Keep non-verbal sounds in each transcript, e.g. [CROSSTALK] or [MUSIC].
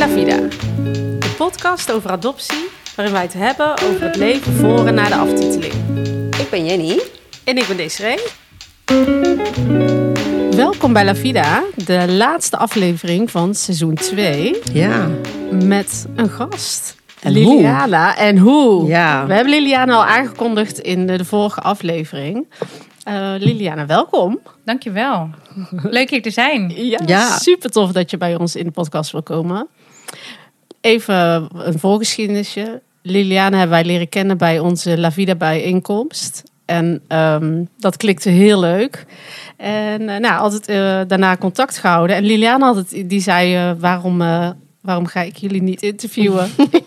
La Vida, de podcast over adoptie, waarin wij het hebben over het leven voor en na de aftiteling. Ik ben Jenny. En ik ben Desiree. Welkom bij La Vida, de laatste aflevering van seizoen 2 Ja. met een gast. En Liliana. En hoe? Ja. We hebben Liliana al aangekondigd in de, de vorige aflevering. Eh, Liliana, welkom. Dankjewel. Leuk hier te zijn. Ja, Ja. super tof dat je bij ons in de podcast wil komen. Even een voorgeschiedenisje. Liliana hebben wij leren kennen bij onze La Vida bijeenkomst. En ehm, dat klikte heel leuk. En eh, nou, altijd eh, daarna contact gehouden. En Liliana had het, die zei, eh, waarom, waarom ga ik jullie niet interviewen? [LAUGHS]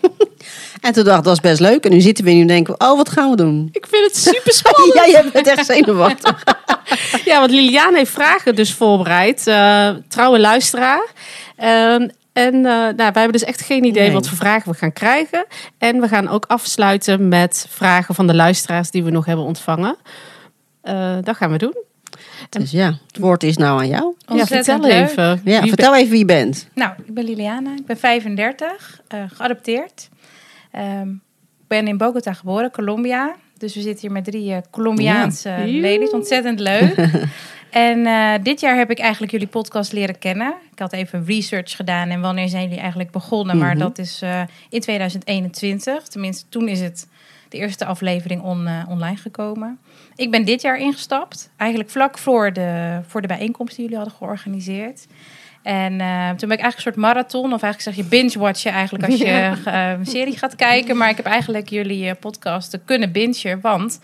En toen dacht ik, dat is best leuk. En nu zitten we hier en denken oh, wat gaan we doen? ik vind het super [LAUGHS] spannend. Ja, jij bent echt zenuwachtig. [LAUGHS] Ja, want Liliane heeft vragen dus voorbereid. trouwe luisteraar. En eh, nou, wij hebben dus echt geen idee Nee. wat voor vragen we gaan krijgen. En we gaan ook afsluiten met vragen van de luisteraars die we nog hebben ontvangen. Eh, dat gaan we doen. Dus ja, het woord is nou aan jou. Ja, Ontzettend vertel leuk. even. Ja, Wie vertel even wie je bent. Nou, ik ben Liliana. Ik ben 35, eh, geadopteerd. Ehm, Ik ben in Bogota geboren, Colombia. Dus we zitten hier met drie eh, Colombiaanse Ja. ladies. Ontzettend leuk. [LAUGHS] en eh, dit jaar heb ik eigenlijk jullie podcast leren kennen. Ik had even research gedaan en wanneer zijn jullie eigenlijk begonnen. Maar Mhm. dat is eh, in 2021. Tenminste, toen is het de eerste aflevering on, eh, online gekomen. Ik ben dit jaar ingestapt. Eigenlijk vlak voor de, voor de bijeenkomst die jullie hadden georganiseerd. En toen ben ik eigenlijk een soort marathon, of eigenlijk zeg je binge-watchen eigenlijk als je [LAUGHS] een serie gaat kijken. Maar ik heb eigenlijk jullie eh, podcasten kunnen bingen, want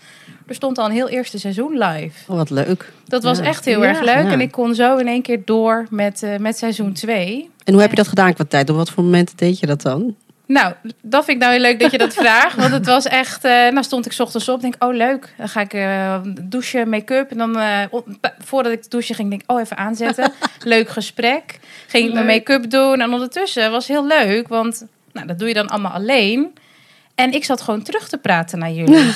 er stond al een heel eerste seizoen live. Oh, wat leuk. Dat was Ja. echt heel Ja. erg leuk. Ja. En ik kon zo in één keer door met, eh, met seizoen 2. En hoe heb je dat gedaan qua tijd? Op wat voor momenten deed je dat dan? Nou, dat vind ik nou heel leuk dat je dat [LAUGHS] vraagt. Want het was echt... eh, nou stond ik 's ochtends op. denk oh leuk. Dan ga ik eh, douchen, make-up. En dan voordat ik douchen ging, denk ik... Oh, even aanzetten. [LAUGHS] leuk gesprek. Ging ik mijn make-up doen. En ondertussen was heel leuk. Want nou, dat doe je dan allemaal alleen. En ik zat gewoon terug te praten naar jullie. [LAUGHS]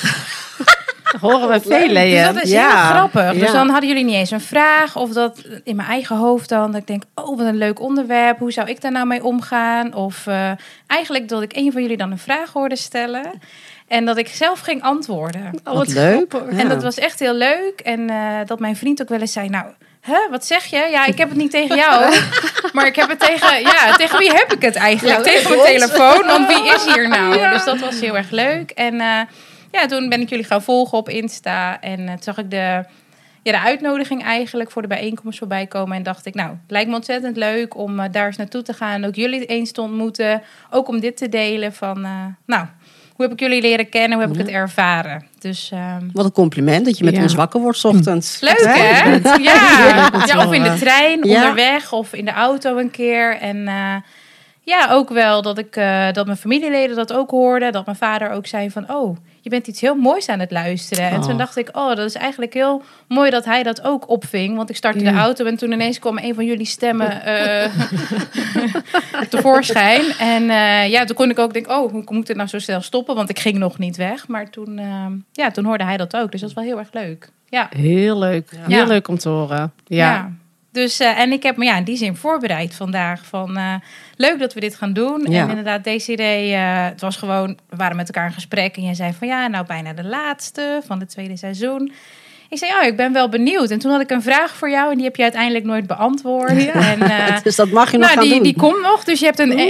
Dat [LAUGHS] horen we veel, Dus dat is Ja. heel grappig. Dus Ja. dan hadden jullie niet eens een vraag. Of dat in mijn eigen hoofd dan. Dat ik denk, oh wat een leuk onderwerp. Hoe zou ik daar nou mee omgaan? Of eh, eigenlijk dat ik een van jullie dan een vraag hoorde stellen. En dat ik zelf ging antwoorden. Oh, Wat leuk. Ja. En dat was echt heel leuk. En eh, dat mijn vriend ook wel eens zei, nou... Hè, wat zeg je? Ja, ik heb het niet tegen jou. [LAUGHS] maar ik heb het tegen... Ja, tegen wie heb ik het eigenlijk? Ja, tegen mijn ons. telefoon. Want wie is hier [LAUGHS] nou? Ja. Dus dat was heel erg leuk. En eh, ja, toen ben ik jullie gaan volgen op Insta. En eh, toen zag ik de, ja, de uitnodiging eigenlijk voor de bijeenkomst voorbij komen. En dacht ik, nou, het lijkt me ontzettend leuk om eh, daar eens naartoe te gaan. En ook jullie eens te ontmoeten. Ook om dit te delen van... eh, nou, hoe heb ik jullie leren kennen? Hoe heb ik het ervaren? Dus... ehm, Wat een compliment dat je met Ja. ons wakker wordt 's ochtends. Leuk hè? Ja. Ja, of in de trein, Ja. onderweg of in de auto een keer. En eh, ja, ook wel dat ik eh, dat mijn familieleden dat ook hoorden. Dat mijn vader ook zei van oh, je bent iets heel moois aan het luisteren. En Oh. toen dacht ik, oh, dat is eigenlijk heel mooi dat hij dat ook opving. Want ik startte Ja. de auto en toen ineens kwam een van jullie stemmen [LAUGHS] eh [LAUGHS] tevoorschijn. En eh, ja, toen kon ik ook denken, oh, hoe moet het nou zo snel stoppen? Want ik ging nog niet weg. Maar toen, eh, ja, toen hoorde hij dat ook. Dus dat was wel heel erg leuk. Ja. Heel leuk. Heel leuk om te horen. Ja. Ja. Dus, eh, en ik heb me ja, in die zin voorbereid vandaag. Van, eh, leuk dat we dit gaan doen. Ja. En inderdaad, Desiree, eh het was gewoon... We waren met elkaar in gesprek. En jij zei van, ja, nou bijna de laatste van het tweede seizoen. Ik zei, oh, ik ben wel benieuwd. En toen had ik een vraag voor jou. En die heb je uiteindelijk nooit beantwoord. En, eh, [LAUGHS] Dus dat mag je nog nou, gaan die, doen. die komt nog. Dus je hebt een. [LAUGHS]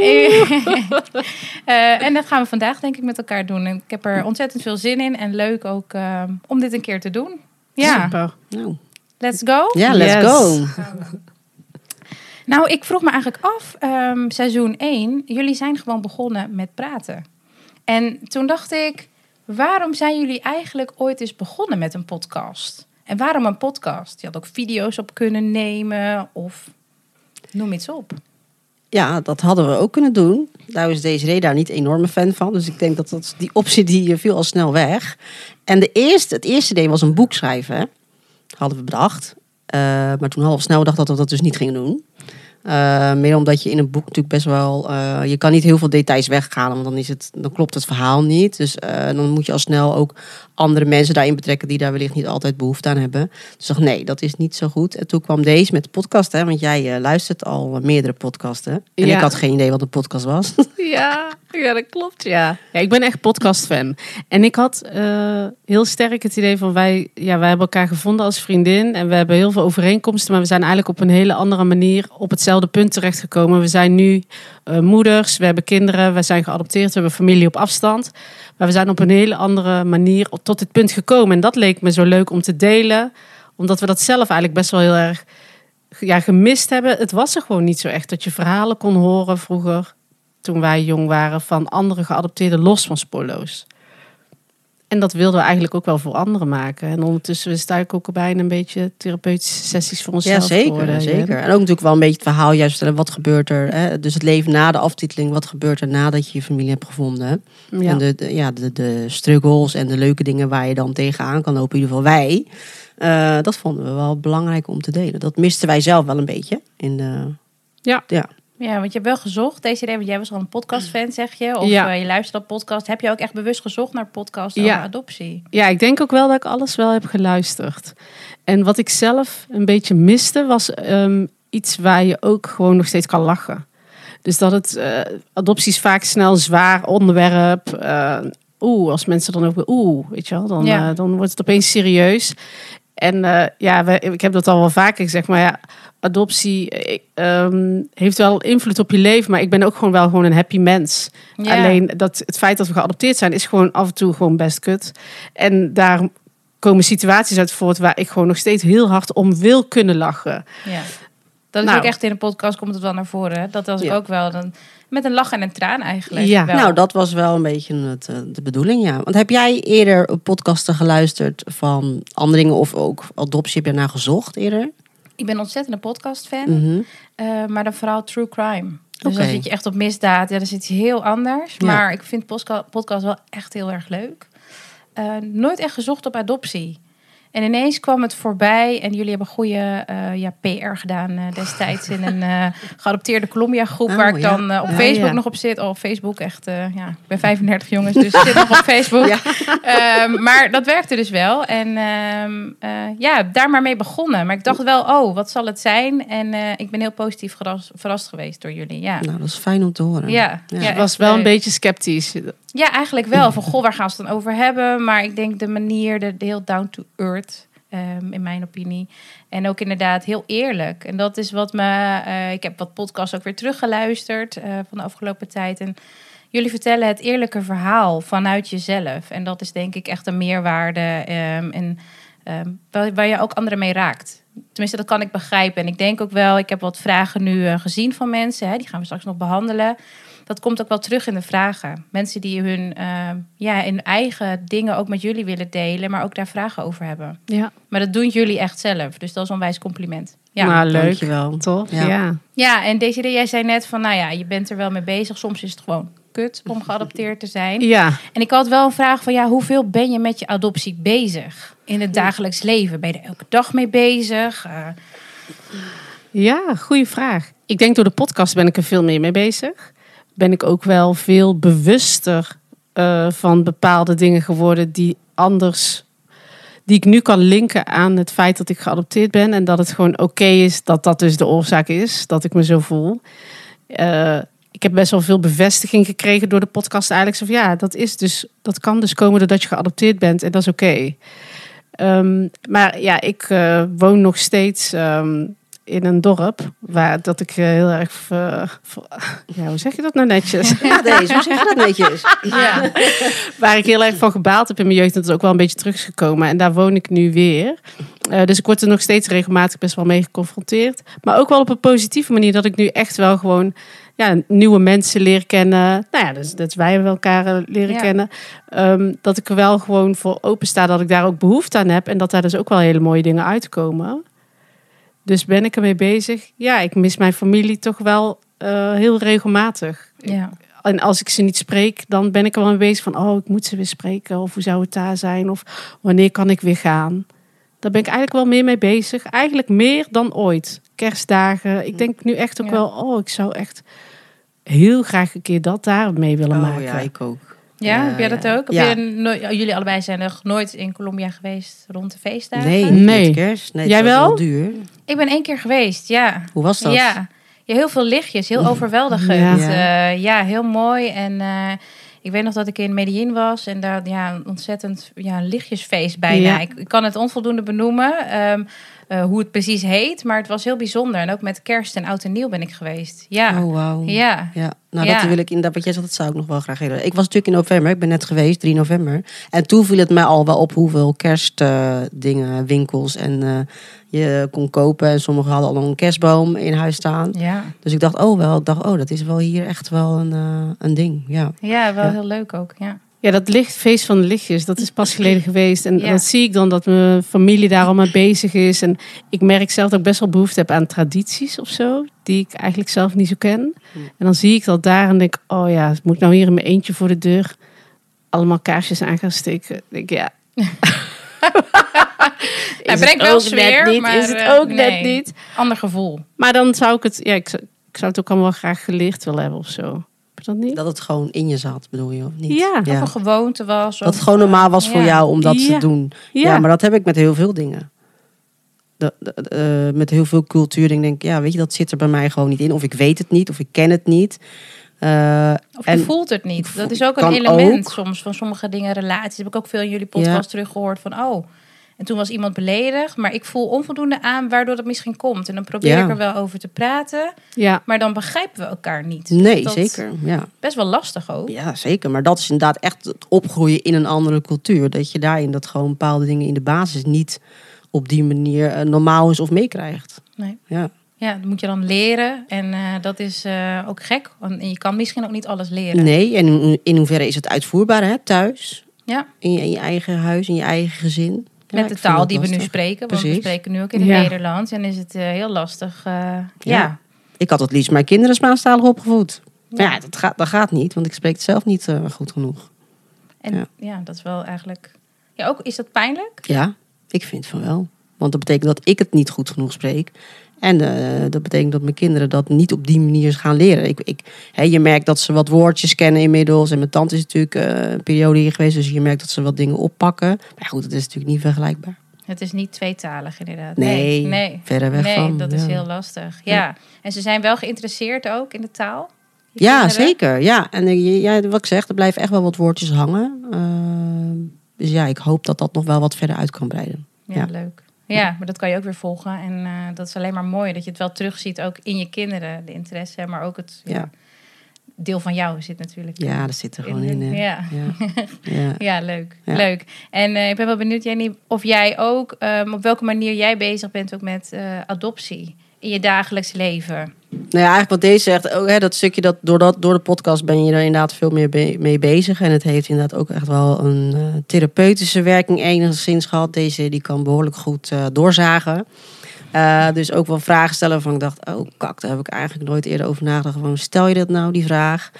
Eh, [LAUGHS] en dat gaan we vandaag, denk ik, met elkaar doen. En ik heb er ontzettend veel zin in. En leuk ook om dit een keer te doen. Ja, Super. Nou, let's go. ja, let's Yes. go. [LAUGHS] Nou, ik vroeg me eigenlijk af, ehm, seizoen 1, jullie zijn gewoon begonnen met praten. En toen dacht ik, waarom zijn jullie eigenlijk ooit eens begonnen met een podcast? En waarom een podcast? Je had ook video's op kunnen nemen of noem iets op. Ja, dat hadden we ook kunnen doen. Nou is deze daar niet enorme fan van. Dus ik denk dat, dat die optie die viel al snel weg. En de eerste, het eerste idee was een boek schrijven. Hadden we bedacht. Eh, maar toen half snel dacht dat we dat dus niet gingen doen. Eh, meer omdat je in een boek natuurlijk best wel... eh, je kan niet heel veel details weghalen, want dan, is het, dan klopt het verhaal niet. Dus dan moet je al snel ook andere mensen daarin betrekken die daar wellicht niet altijd behoefte aan hebben. Dus dacht, nee, dat is niet zo goed. En toen kwam deze met de podcast, hè, want jij eh, luistert al meerdere podcasten. En Ja. ik had geen idee wat een podcast was. [LAUGHS] Ja, ja, dat klopt, ja. ja. Ik ben echt podcast-fan. En ik had eh, heel sterk het idee van wij, ja, wij hebben elkaar gevonden als vriendin. En we hebben heel veel overeenkomsten, maar we zijn eigenlijk op een hele andere manier op hetzelfde punt terechtgekomen. We zijn nu eh, moeders, we hebben kinderen, we zijn geadopteerd, we hebben familie op afstand. Maar we zijn op een hele andere manier tot dit punt gekomen. En dat leek me zo leuk om te delen, omdat we dat zelf eigenlijk best wel heel erg ja, gemist hebben. Het was er gewoon niet zo echt dat je verhalen kon horen vroeger toen wij jong waren van andere geadopteerden los van spoorloos. En dat wilden we eigenlijk ook wel voor anderen maken. En ondertussen is het eigenlijk ook bijna een beetje therapeutische sessies voor Ja, onszelf zeker, geworden. zeker. En ook natuurlijk wel een beetje het verhaal juist vertellen. Wat gebeurt er? Hè? Dus het leven na de aftiteling. Wat gebeurt er nadat je je familie hebt gevonden? Ja. En de, de- ja, de, de struggles en de leuke dingen waar je dan tegenaan kan lopen. In ieder geval wij. Eh, dat vonden we wel belangrijk om te delen. Dat misten wij zelf wel een beetje. In de, Ja. ja. Ja, want je hebt wel gezocht, deze idee, want jij was al een podcast-fan, zeg je. Of Ja. eh, je luistert op podcast. Heb je ook echt bewust gezocht naar podcast Ja. over adoptie? Ja, ik denk ook wel dat ik alles wel heb geluisterd. En wat ik zelf een beetje miste, was ehm, iets waar je ook gewoon nog steeds kan lachen. Dus dat het, eh, adoptie is vaak snel een zwaar onderwerp. eh, oeh, als mensen dan ook weer oeh, weet je wel, dan, Ja. dan wordt het opeens serieus. En eh, ja, we, ik heb dat al wel vaker gezegd, maar ja, adoptie eh, ehm, heeft wel invloed op je leven, maar ik ben ook gewoon wel gewoon een happy mens. Ja. Alleen dat het feit dat we geadopteerd zijn, is gewoon af en toe gewoon best kut. En daar komen situaties uit voort waar ik gewoon nog steeds heel hard om wil kunnen lachen. Ja. Dat is Nou. ook echt in de podcast komt het wel naar voren. hè? Dat was ik Ja. ook wel dan, met een lach en een traan eigenlijk. Ja. wel. Nou, dat was wel een beetje het, eh, de bedoeling, ja. Want heb jij eerder podcasten geluisterd van andere dingen of ook adoptie? Heb je naar gezocht eerder? Ik ben ontzettend een podcast-fan, eh, maar dan vooral true crime. Dus dan zit je echt op misdaad. Ja, dan zit je heel anders. Ja. Maar ik vind podcast wel echt heel erg leuk. Eh, nooit echt gezocht op adoptie. En ineens kwam het voorbij en jullie hebben goede eh, ja, PR gedaan eh, destijds in een eh, [LAUGHS] geadopteerde Columbia groep Oh, waar ik ja. dan op Ja, Facebook ja. nog op zit. Oh, Facebook echt, eh, ja, ik ben 35 jongens, dus [LAUGHS] ik zit nog op Facebook. Ja. [LAUGHS] Ehm, maar dat werkte dus wel. En ehm, eh, ja, daar maar mee begonnen. Maar ik dacht wel, oh, wat zal het zijn? En eh, ik ben heel positief verrast, verrast geweest door jullie. Ja, Nou, dat is fijn om te horen. ja. Ja. ja ik was wel een beetje sceptisch. Ja, eigenlijk wel. Van, goh, waar gaan we het dan over hebben? Maar ik denk de manier, de, heel down to earth, ehm, in mijn opinie. En ook inderdaad heel eerlijk. En dat is wat me... eh, ik heb wat podcasts ook weer teruggeluisterd eh, van de afgelopen tijd. En jullie vertellen het eerlijke verhaal vanuit jezelf. En dat is denk ik echt een meerwaarde. ehm, en ehm, waar, waar je ook anderen mee raakt. Tenminste, dat kan ik begrijpen. En ik denk ook wel, ik heb wat vragen nu eh, gezien van mensen. Hè, die gaan we straks nog behandelen. Dat komt ook wel terug in de vragen. Mensen die hun, eh, ja, hun eigen dingen ook met jullie willen delen, maar ook daar vragen over hebben. Ja, Maar dat doen jullie echt zelf. Dus dat is een onwijs compliment. Ja. nou leuk. Dankjewel. Toch? Ja. Ja. ja, en Desiree, jij zei net van, nou ja, je bent er wel mee bezig. Soms is het gewoon kut om geadopteerd te zijn. Ja. En ik had wel een vraag van, ja, hoeveel ben je met je adoptie bezig? In het dagelijks leven? Ben je er elke dag mee bezig? Eh, Ja, goede vraag. Ik denk door de podcast ben ik er veel meer mee bezig. Ben ik ook wel veel bewuster eh, van bepaalde dingen geworden die anders, die ik nu kan linken aan het feit dat ik geadopteerd ben en dat het gewoon oké is dat dat dus de oorzaak is dat ik me zo voel. Eh, ik heb best wel veel bevestiging gekregen door de podcast eigenlijk. Zo van, ja, dat is dus, dat kan dus komen doordat je geadopteerd bent en dat is oké. Ehm, maar ja, ik eh, woon nog steeds ehm, in een dorp waar dat ik eh, heel erg. eh, ja, hoe zeg je dat nou netjes? [LAUGHS] Ja, deze. Hoe zeg je dat netjes? ja. waar ik heel erg van gebaald heb in mijn jeugd. En dat is ook wel een beetje terug is gekomen. En daar woon ik nu weer. Eh, dus ik word er nog steeds regelmatig best wel mee geconfronteerd. Maar ook wel op een positieve manier. Dat ik nu echt wel gewoon ja, nieuwe mensen leer kennen. Nou ja, dus dat wij hebben elkaar leren Ja. kennen. Ehm, dat ik er wel gewoon voor open sta. Dat ik daar ook behoefte aan heb. En dat daar dus ook wel hele mooie dingen uitkomen. Dus ben ik ermee bezig? Ja, ik mis mijn familie toch wel eh, heel regelmatig. ja. En als ik ze niet spreek, dan ben ik er wel mee bezig van... oh, ik moet ze weer spreken. Of hoe zou het daar zijn? Of wanneer kan ik weer gaan? Daar ben ik eigenlijk wel meer mee bezig. Eigenlijk meer dan ooit. Kerstdagen. Ik denk nu echt ook Ja. wel... oh, ik zou echt heel graag een keer dat daar mee willen Oh maken. ja, ik ook. Ja, heb jij dat ja. ook? Ja. jullie allebei zijn nog nooit in Colombia geweest rond de feestdagen? Nee, Nee. kerst. Jij ook wel? duur. Ik ben één keer geweest, ja. Hoe was dat? Ja. ja, heel veel lichtjes, heel overweldigend. Ja. Ja, ja heel mooi. En eh, ik weet nog dat ik in Medellin was en daar ja, een ontzettend ja, een lichtjesfeest bijna. Ja. Ik, ik kan het onvoldoende benoemen ehm, eh, hoe het precies heet, maar het was heel bijzonder. En ook met kerst en oud en nieuw ben ik geweest. Ja, Oh, wauw. ja. Ja, nou Ja. dat wil ik inderdaad, wat jij zegt, dat zou ik nog wel graag willen. Ik was natuurlijk in november, ik ben net geweest, 3 november. En toen viel het mij al wel op hoeveel kerstdingen, winkels en eh, je kon kopen. En sommigen hadden al een kerstboom in huis staan. Ja. Dus ik dacht, oh wel, ik dacht, oh, dat is wel hier echt wel een, eh, een ding. Ja. ja, wel heel leuk ook. Ja. Ja, dat lichtfeest van de lichtjes, dat is pas geleden [LAUGHS] geweest. En Ja. dan zie ik dan dat mijn familie daar al mee bezig is. En ik merk zelf dat ik best wel behoefte heb aan tradities of zo. Die ik eigenlijk zelf niet zo ken. En dan zie ik dat daar en denk oh ja, moet ik nou hier in mijn eentje voor de deur allemaal kaarsjes aan gaan steken? Ik denk ja. [LAUGHS] Hij Is brengt het wel sfeer, niet? maar, is het eh, ook net niet? Ander gevoel. Maar dan zou ik het, ja, ik zou, ik zou het ook allemaal graag geleerd willen hebben of zo. Heb je dat niet? Dat het gewoon in je zat, bedoel je, of niet? Ja. Of een gewoonte was. Dat of, het gewoon normaal was voor ja. jou om dat Ja. te doen. Ja. Ja. maar dat heb ik met heel veel dingen. De, de- eh, met heel veel cultuur denk ik, ja, weet je, dat zit er bij mij gewoon niet in. Of ik weet het niet, of ik ken het niet. Eh, Of je En- voelt het niet. voel- Dat is ook een element ook. soms van sommige dingen, relaties. heb ik ook veel in jullie podcast teruggehoord van, oh, en toen was iemand beledigd, maar ik voel onvoldoende aan waardoor dat misschien komt. En dan probeer Ja. ik er wel over te praten, Ja. maar dan begrijpen we elkaar niet. nee, Dat- zeker. Ja. Best wel lastig ook. ja, zeker. Maar dat is inderdaad echt het opgroeien in een andere cultuur. Dat je daarin dat gewoon bepaalde dingen in de basis niet op die manier eh, normaal is of meekrijgt. Nee. Ja. Ja, dat moet je dan leren. En eh, dat is eh, ook gek. Want je kan misschien ook niet alles leren. Nee, en in, in hoeverre is het uitvoerbaar hè, thuis? Ja, In je, in je eigen huis, in je eigen gezin? Ja, met de taal die we nu spreken. Want we spreken nu ook in het Ja. Nederlands. En is het eh, heel lastig. eh, ja. Ja. Ik had het liefst mijn kinderen Spaanstalig opgevoed. Maar Ja. ja, dat gaat, dat gaat niet, want ik spreek het zelf niet eh, goed genoeg. En Ja. ja. dat is wel eigenlijk... Ja, ook, is dat pijnlijk? Ja, ik vind van wel. Want dat betekent dat ik het niet goed genoeg spreek. En eh, dat betekent dat mijn kinderen dat niet op die manier gaan leren. Ik, ik, hè, je merkt dat ze wat woordjes kennen inmiddels. En mijn tante is natuurlijk eh, een periode hier geweest. Dus je merkt dat ze wat dingen oppakken. Maar goed, het is natuurlijk niet vergelijkbaar. Het is niet tweetalig inderdaad. Nee, nee. nee. verre weg Nee, van. dat is heel lastig. Ja. En ze zijn wel geïnteresseerd ook in de taal? Ja, kinderen? zeker. Ja. En eh, ja, wat ik zeg, er blijven echt wel wat woordjes hangen. Dus ja, ik hoop dat dat nog wel wat verder uit kan breiden. Ja, Ja. leuk. Ja, maar dat kan je ook weer volgen. En eh, dat is alleen maar mooi dat je het wel terugziet, ook in je kinderen, de interesse. Maar ook het ja, deel van jou zit natuurlijk. Ja, dat zit er gewoon in. Ja. Ja. [LAUGHS] Ja. Ja, leuk. Leuk. En eh, ik ben wel benieuwd, Jenny, of jij ook, ehm, op welke manier jij bezig bent ook met eh, adoptie in je dagelijks leven. Nou ja, eigenlijk wat deze zegt, ook, hè, dat stukje dat door, dat door de podcast ben je er inderdaad veel meer mee bezig. En het heeft inderdaad ook echt wel een eh, therapeutische werking enigszins gehad. Deze die kan behoorlijk goed eh, doorzagen. Eh, dus ook wel vragen stellen van ik dacht, oh kak, daar heb ik eigenlijk nooit eerder over nagedacht. Van, stel je dat nou, die vraag?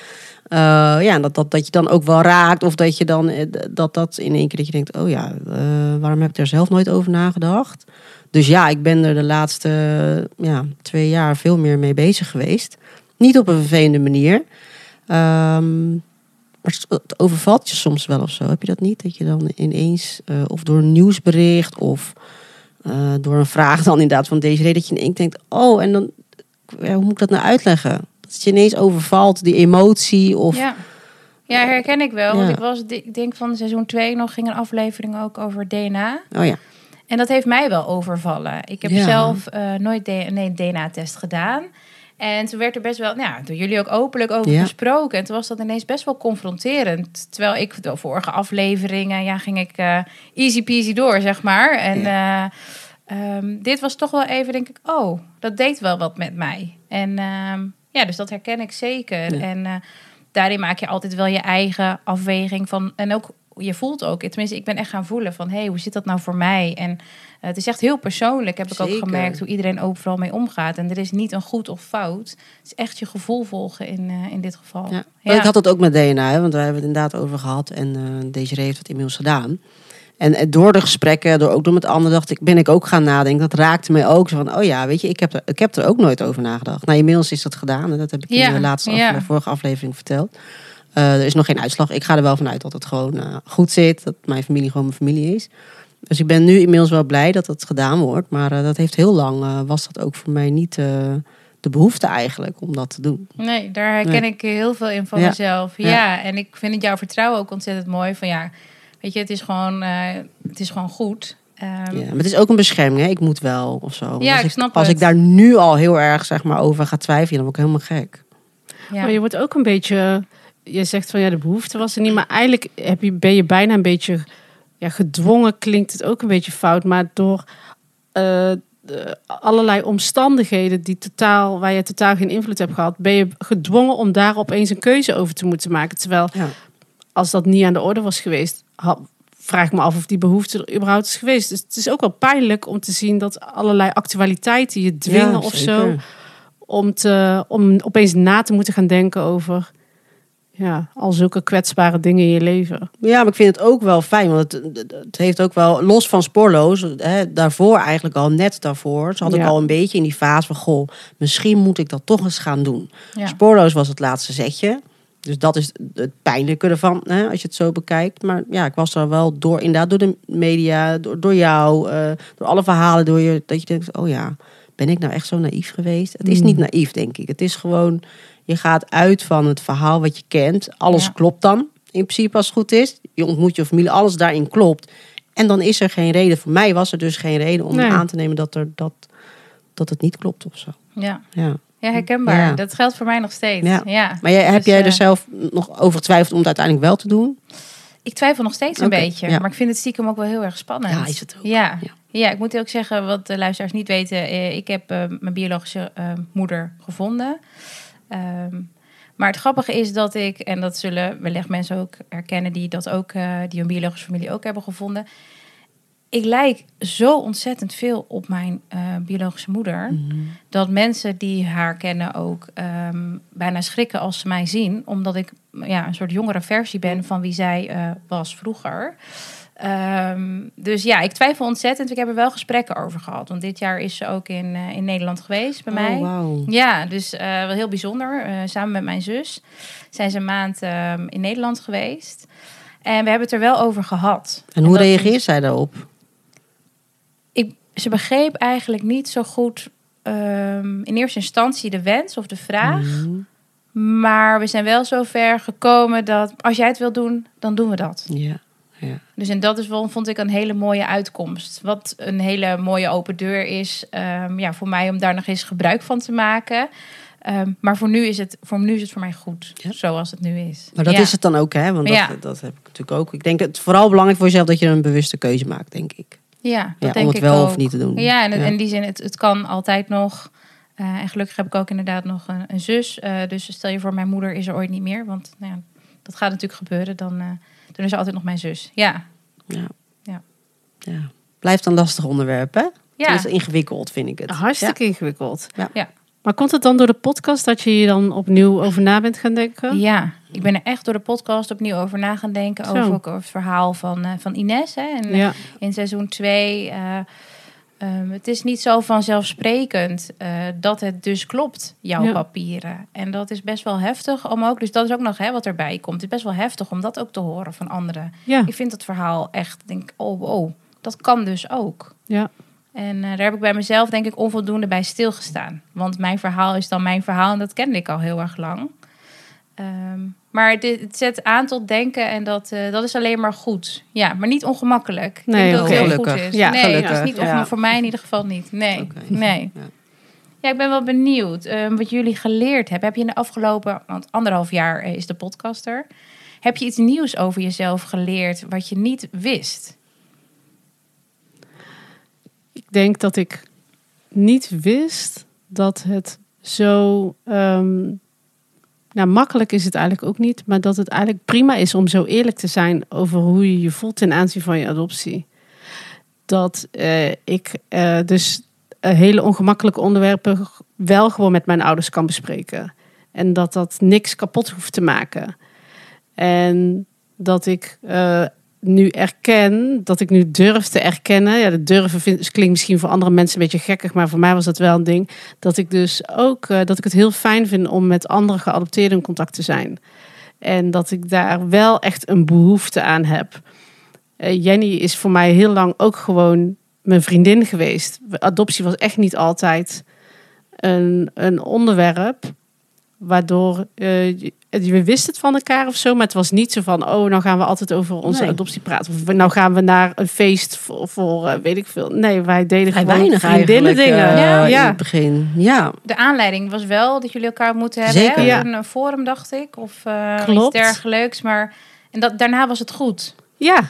Ja, dat, dat, dat je dan ook wel raakt. Of dat je dan dat dat in één keer dat je denkt, oh ja, waarom heb ik daar zelf nooit over nagedacht? Dus ja, ik ben er de laatste ja, twee jaar veel meer mee bezig geweest. Niet op een vervelende manier. Ehm, maar het overvalt je soms wel of zo. Heb je dat niet? Dat je dan ineens, eh, of door een nieuwsbericht of eh, door een vraag dan inderdaad van deze reden, dat je ineens denkt, oh, en dan, ja, hoe moet ik dat nou uitleggen? Dat het je ineens overvalt, die emotie of... Ja. ja, herken ik wel. Want ik was, ik denk van seizoen 2 nog ging een aflevering ook over DNA. Oh ja, En dat heeft mij wel overvallen. Ik heb Ja. zelf eh, nooit nee, DNA-test gedaan. En toen werd er best wel, nou, ja, door jullie ook openlijk over Ja. gesproken. En toen was dat ineens best wel confronterend. Terwijl ik de vorige afleveringen, ja, ging ik eh, easy peasy door, zeg maar. En eh, ehm, dit was toch wel even, denk ik, oh, dat deed wel wat met mij. En ehm, ja, dus dat herken ik zeker. En daarin maak je altijd wel je eigen afweging van, en ook je voelt ook, tenminste, ik ben echt gaan voelen van, hé, hey, hoe zit dat nou voor mij? En eh, het is echt heel persoonlijk, heb ik ook gemerkt, hoe iedereen overal mee omgaat. En er is niet een goed of fout. Het is echt je gevoel volgen in, eh, in dit geval. Ja. Maar Ik had het ook met DNA, hè, want daar hebben we het inderdaad over gehad. En deze heeft het inmiddels gedaan. En eh, door de gesprekken, door, ook door met anderen, dacht ik, ben ik ook gaan nadenken. Dat raakte mij ook zo van, oh ja, weet je, ik heb er, ik heb er ook nooit over nagedacht. Nou, inmiddels is dat gedaan en dat heb ik Ja, in de laatste ja. vorige aflevering verteld. Eh, er is nog geen uitslag. Ik ga er wel vanuit dat het gewoon eh, goed zit. Dat mijn familie gewoon mijn familie is. Dus ik ben nu inmiddels wel blij dat het gedaan wordt. Maar eh, dat heeft heel lang, eh, was dat ook voor mij niet eh, de behoefte eigenlijk om dat te doen. Nee, daar herken ik heel veel in van Ja. mezelf. Ja. Ja. en ik vind het jouw vertrouwen ook ontzettend mooi. Van ja, weet je, het is gewoon, eh, het is gewoon goed. Ehm, Ja, maar het is ook een bescherming. Hè? Ik moet wel of zo. Ja, als ik snap Als het. ik daar nu al heel erg zeg maar, over ga twijfelen, dan word ik helemaal gek. ja. Maar je wordt ook een beetje... Je zegt van ja, de behoefte was er niet. Maar eigenlijk heb je, ben je bijna een beetje... Ja, gedwongen klinkt het ook een beetje fout. Maar door eh, allerlei omstandigheden die totaal, waar je totaal geen invloed hebt gehad... ben je gedwongen om daar opeens een keuze over te moeten maken. Terwijl Ja. als dat niet aan de orde was geweest... vraag ik me af of die behoefte er überhaupt is geweest. Dus het is ook wel pijnlijk om te zien dat allerlei actualiteiten je dwingen Ja, of zo om, te, om opeens na te moeten gaan denken over ja, al zulke kwetsbare dingen in je leven. Ja, maar ik vind het ook wel fijn. Want het, het heeft ook wel, los van spoorloos, hè, daarvoor eigenlijk al, net daarvoor, zat ik Ja. al een beetje in die fase van, goh, misschien moet ik dat toch eens gaan doen. Ja. Spoorloos was het laatste zetje. Dus dat is het pijnlijke ervan, hè, als je het zo bekijkt. Maar ja, ik was er wel door, inderdaad, door de media, door, door jou, eh, door alle verhalen, door je, dat je denkt, oh ja, ben ik nou echt zo naïef geweest? Het is Hmm. niet naïef, denk ik. Het is gewoon, je gaat uit van het verhaal wat je kent. Alles Ja. klopt dan, in principe als het goed is. Je ontmoet je familie, alles daarin klopt. En dan is er geen reden, voor mij was er dus geen reden om Nee. aan te nemen dat, er, dat, dat het niet klopt of zo. Ja. Ja. ja, herkenbaar. Ja. Dat geldt voor mij nog steeds. Ja. Ja. Maar jij, heb Dus, jij er eh, zelf nog over getwijfeld om het uiteindelijk wel te doen? Ik twijfel nog steeds een beetje. ja. Maar ik vind het stiekem ook wel heel erg spannend. Ja, is het ook. Ja. Ja. Ik moet ook zeggen, wat de luisteraars niet weten. eh, Ik heb eh, mijn biologische moeder gevonden. Ehm, maar het grappige is dat ik, en dat zullen wellicht mensen ook herkennen die dat ook, eh, die hun biologische familie ook hebben gevonden. Ik lijk zo ontzettend veel op mijn eh, biologische moeder. Dat mensen die haar kennen ook ehm, bijna schrikken als ze mij zien. Omdat ik ja, een soort jongere versie ben van wie zij eh, was vroeger. Ehm, dus ja, ik twijfel ontzettend. Ik heb er wel gesprekken over gehad. Want dit jaar is ze ook in, eh, in Nederland geweest bij mij. Oh, wauw. Ja, dus eh, wel heel bijzonder. Eh, samen met mijn zus zijn ze een maand ehm, in Nederland geweest. En we hebben het er wel over gehad. En hoe reageert zij daarop? ik, ze begreep eigenlijk niet zo goed ehm, in eerste instantie de wens of de vraag. Mhm. Maar we zijn wel zover gekomen dat als jij het wil doen, dan doen we dat. Ja, ja. Dus en dat is wel, vond ik een hele mooie uitkomst. Wat een hele mooie open deur is ehm, ja, voor mij om daar nog eens gebruik van te maken. Ehm, maar voor nu, is het, voor nu is het voor mij goed, Ja. zoals het nu is. Maar dat Ja. is het dan ook, hè? Want dat, dat heb ik natuurlijk ook. Ik denk het vooral belangrijk voor jezelf dat je een bewuste keuze maakt, denk ik. Ja, dat denk om het ik wel ook. of niet te doen. Ja, en in die zin, het, het kan altijd nog. Eh, en gelukkig heb ik ook inderdaad nog een, een zus. Eh, dus stel je voor, mijn moeder is er ooit niet meer. Want nou ja, dat gaat natuurlijk gebeuren. Dan, eh, dan is er altijd nog mijn zus. Ja, Ja. Ja. ja. Blijft een lastig onderwerp, hè? ja. Het is ingewikkeld, vind ik het. Hartstikke ingewikkeld. Ja. Ja. Maar komt het dan door de podcast dat je hier dan opnieuw over na bent gaan denken? ja, ik ben er echt door de podcast opnieuw over na gaan denken. Zo. Over, het verhaal van, eh, van Ines. Hè, en, Ja. in seizoen 2. Het is niet zo vanzelfsprekend eh, dat het dus klopt, jouw Ja. papieren. En dat is best wel heftig om ook, dus dat is ook nog hè, wat erbij komt. Het is best wel heftig om dat ook te horen van anderen. Ja. Ik vind het verhaal echt, denk oh, oh, dat kan dus ook. Ja. En eh, daar heb ik bij mezelf denk ik onvoldoende bij stilgestaan. Want mijn verhaal is dan mijn verhaal en dat kende ik al heel erg lang. Ehm, maar dit, het zet aan tot denken en dat, eh, dat is alleen maar goed. Ja, maar niet ongemakkelijk. Ik Nee, denk dat het heel Gelukkig. goed is. Ja, nee, gelukkig. het is niet Ja. Voor mij in ieder geval niet. Nee, nee. Ja. Ja, ik ben wel benieuwd ehm, wat jullie geleerd hebben. Heb je in de afgelopen want anderhalf jaar eh, is de podcaster. Heb je iets nieuws over jezelf geleerd wat je niet wist? Ik denk dat ik niet wist dat het zo. ehm, nou, makkelijk is het eigenlijk ook niet, maar dat het eigenlijk prima is om zo eerlijk te zijn over hoe je je voelt ten aanzien van je adoptie. Dat eh, ik eh, dus eh, hele ongemakkelijke onderwerpen wel gewoon met mijn ouders kan bespreken. En dat dat niks kapot hoeft te maken. En dat ik nu erken, dat ik nu durf te erkennen. Ja, dat durven vind, klinkt misschien voor andere mensen een beetje gekkig, maar voor mij was dat wel een ding. Dat ik dus ook, eh, dat ik het heel fijn vind om met andere geadopteerden in contact te zijn. En dat ik daar wel echt een behoefte aan heb. Eh, Jenny is voor mij heel lang ook gewoon mijn vriendin geweest. Adoptie was echt niet altijd een, een onderwerp. Waardoor uh, je, we wisten het van elkaar of zo, maar het was niet zo van, oh, nou gaan we altijd over onze Nee. adoptie praten. Of nou gaan we naar een feest voor, voor eh, weet ik veel. Nee, wij deden Vrij gewoon weinig vriendinnen eigenlijk dingen. eh, Ja. in ja. het begin. Ja, De aanleiding was wel dat jullie elkaar moeten hebben. Zeker. Ja. Een eh, forum, dacht ik. Of eh, iets dergelijks. Maar en dat, daarna was het goed. ja,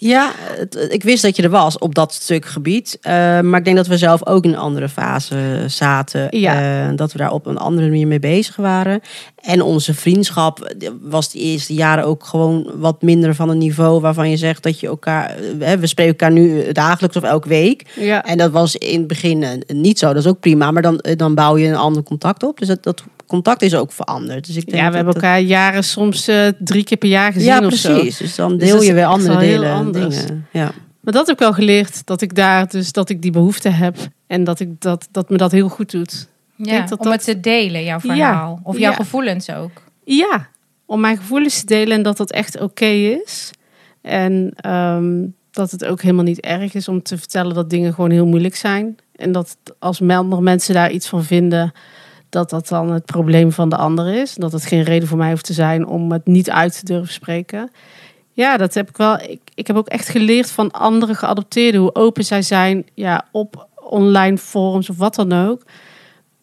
Ja, het- ik wist dat je er was op dat stuk gebied. Eh, maar ik denk dat we zelf ook in een andere fase zaten. Ja. Eh, dat we daar op een andere manier mee bezig waren. En onze vriendschap was de eerste jaren ook gewoon wat minder van een niveau waarvan je zegt dat je elkaar. eh, we spreken elkaar nu dagelijks of elke week. ja. En dat was in het begin eh, niet zo. Dat is ook prima. Maar dan, eh, dan bouw je een ander contact op. Dus dat, dat contact is ook veranderd. Dus ik denk ja, we dat hebben dat- elkaar jaren soms eh, drie keer per jaar gezien Ja, of zo. precies. Dus dan Dus deel je weer andere delen en dingen. Ja. Maar dat heb ik wel geleerd, dat ik daar dus dat ik die behoefte heb en dat ik dat, dat me dat heel goed doet. Ja, dat om dat- het te delen, jouw verhaal. Of jouw Ja. gevoelens ook. Ja, om mijn gevoelens te delen en dat dat echt oké is. En ehm, dat het ook helemaal niet erg is om te vertellen dat dingen gewoon heel moeilijk zijn. En dat als andere mensen daar iets van vinden, dat dat dan het probleem van de ander is. Dat het geen reden voor mij hoeft te zijn om het niet uit te durven spreken. Ja, dat heb ik wel. Ik, ik heb ook echt geleerd van andere geadopteerden hoe open zij zijn ja, op online forums of wat dan ook.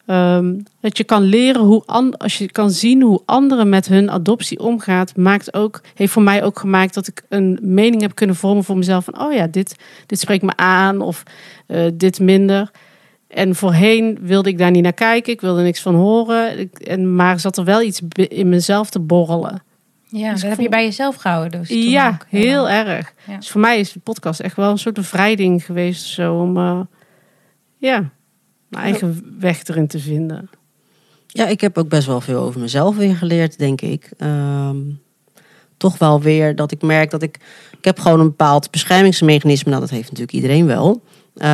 Ehm, dat je kan leren hoe an- als je kan zien hoe anderen met hun adoptie omgaat, maakt ook, heeft voor mij ook gemaakt dat ik een mening heb kunnen vormen voor mezelf van oh ja, dit, dit spreekt me aan of eh, dit minder. En voorheen wilde ik daar niet naar kijken, ik wilde niks van horen, ik, en, maar zat er wel iets in mezelf te borrelen. Ja, Dus dat heb je bij jezelf gehouden. Dus ja, ook. heel erg. Ja. Dus voor mij is de podcast echt wel een soort bevrijding geweest zo om eh, ja, eigen weg erin te vinden. Ja, ik heb ook best wel veel over mezelf weer geleerd, denk ik. Ehm, toch wel weer dat ik merk dat ik... Ik heb gewoon een bepaald beschermingsmechanisme. Nou, dat heeft natuurlijk iedereen wel. Eh,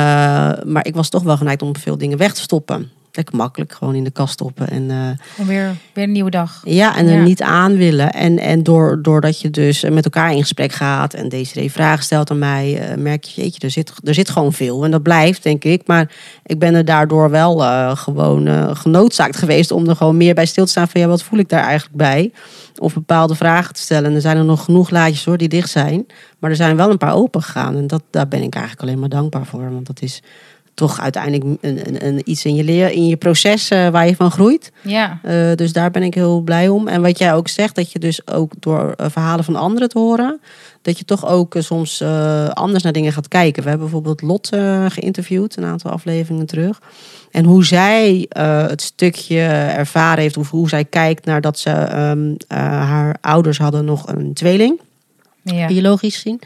maar ik was toch wel geneigd om veel dingen weg te stoppen. Lekker makkelijk, gewoon in de kast stoppen. En, eh, Om weer, weer een nieuwe dag. ja, en er Ja. niet aan willen. En, en door, doordat je dus met elkaar in gesprek gaat en deze vragen stelt aan mij, eh, merk je, jeetje, er zit, er zit gewoon veel. En dat blijft, denk ik. Maar ik ben er daardoor wel eh, gewoon genoodzaakt geweest om er gewoon meer bij stil te staan van, ja, wat voel ik daar eigenlijk bij? Of bepaalde vragen te stellen. En er zijn er nog genoeg laadjes hoor, die dicht zijn. Maar er zijn wel een paar open gegaan. En dat, daar ben ik eigenlijk alleen maar dankbaar voor. Want dat is toch uiteindelijk een, een, een, iets in je leer, in je proces eh, waar je van groeit. Ja, Uh, dus daar ben ik heel blij om. En wat jij ook zegt, dat je dus ook door uh, verhalen van anderen te horen, dat je toch ook soms anders naar dingen gaat kijken. We hebben bijvoorbeeld Lot geïnterviewd, een aantal afleveringen terug. En hoe zij het stukje ervaren heeft, of hoe zij kijkt naar dat ze um, haar ouders hadden nog een tweeling. Ja. Biologisch gezien.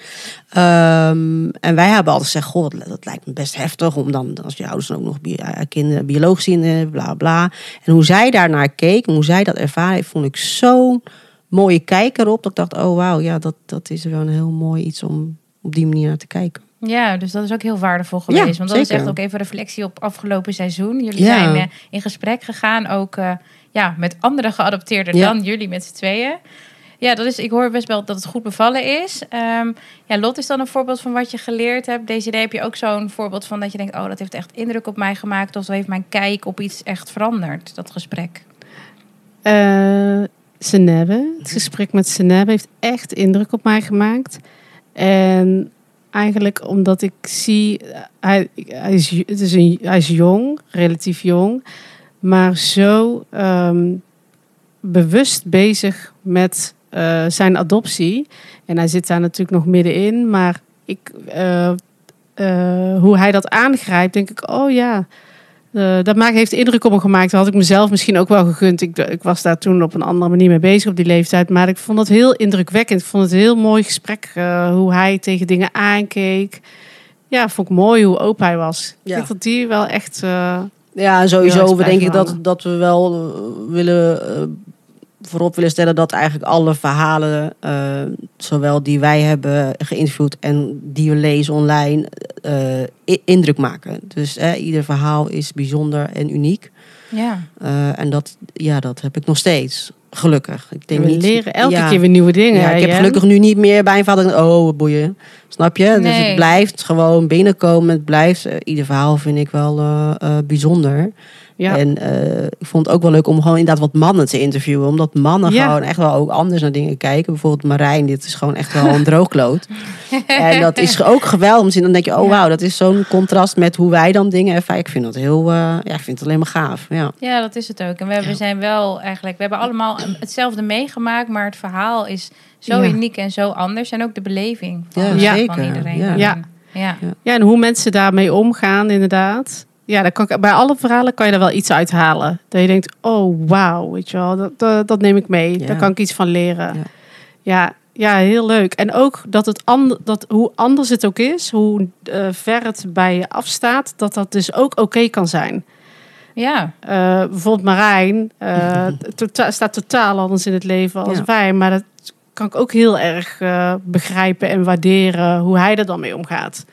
Um, en wij hebben altijd gezegd: Goh, dat, dat, lijkt me best heftig. Om dan, als je ouders dan ook nog bi kinderen biologisch zien, bla bla. En hoe zij daarnaar keek, hoe zij dat ervaren heeft, vond ik zo'n mooie kijk erop. Dat ik dacht: Oh wauw, ja, dat, dat is wel een heel mooi iets om op die manier naar te kijken. Ja, dus dat is ook heel waardevol geweest. Ja, want dat is echt ook even reflectie op afgelopen seizoen. Jullie Ja. zijn uh, in gesprek gegaan, ook uh, ja, met andere geadopteerden Ja. dan jullie met z'n tweeën. Ja, dat is, ik hoor best wel dat het goed bevallen is. Um, ja, Lot is dan een voorbeeld van wat je geleerd hebt. Deze idee heb je ook zo'n voorbeeld van dat je denkt... oh, dat heeft echt indruk op mij gemaakt... of dat heeft mijn kijk op iets echt veranderd, dat gesprek. Uh, Senebe, het gesprek met Senebe heeft echt indruk op mij gemaakt. En eigenlijk omdat ik zie, hij, hij, is, het is een, hij is jong, relatief jong, maar zo um, bewust bezig met uh, zijn adoptie. En hij zit daar natuurlijk nog middenin, maar ik, uh, uh, hoe hij dat aangrijpt, denk ik, oh ja. Dat maakt, heeft indruk op me gemaakt. Dat had ik mezelf misschien ook wel gegund. Ik, ik, was daar toen op een andere manier mee bezig op die leeftijd. Maar ik vond het heel indrukwekkend. Ik vond het een heel mooi gesprek. Hoe hij tegen dingen aankeek. Ja, vond ik mooi hoe open hij was. Ja. Ik denk dat die wel echt... Ja, sowieso. We denk ik dat, dat we wel willen... Voorop willen stellen dat eigenlijk alle verhalen, uh, zowel die wij hebben geïnterviewd en die we lezen online, uh, indruk maken. Dus ieder verhaal is bijzonder en uniek. Ja. en dat, ja, dat heb ik nog steeds. Gelukkig. Ik denk we niet, leren elke ja. keer weer nieuwe dingen. Ja, ik heb gelukkig nu niet meer bij een vader. Oh, boeien. Snap je? Dus het blijft gewoon binnenkomen. Het blijft. eh, ieder verhaal vind ik wel eh, eh, bijzonder. Ja. En eh, ik vond het ook wel leuk om gewoon inderdaad wat mannen te interviewen. Omdat mannen Ja. gewoon echt wel ook anders naar dingen kijken. Bijvoorbeeld Marijn, dit is gewoon echt wel een [LAUGHS] droogkloot. en dat is ook geweldig. om te zien. Dan denk je, oh Ja. wauw, dat is zo'n contrast met hoe wij dan dingen ervaren. Ik vind dat heel, eh, ja, ik vind het alleen maar gaaf. Ja. Ja, dat is het ook. En we, we zijn wel eigenlijk, we hebben allemaal hetzelfde meegemaakt, maar het verhaal is zo Ja. uniek en zo anders. En ook de beleving van, Ja, van iedereen. Ja. Ja. ja. Ja, en hoe mensen daarmee omgaan, inderdaad. Ja, dan kan ik, bij alle verhalen kan je er wel iets uithalen. Dat je denkt, oh wauw, weet je wel, dat, dat, dat neem ik mee. Ja. Daar kan ik iets van leren. Ja. Ja, ja, heel leuk. En ook dat het ander, dat hoe anders het ook is, hoe eh, ver het bij je afstaat, dat dat dus ook oké kan zijn. Ja. Eh, bijvoorbeeld Marijn eh, [LAUGHS] tota- staat totaal anders in het leven als Ja. wij. Maar dat kan ik ook heel erg eh, begrijpen en waarderen hoe hij er dan mee omgaat.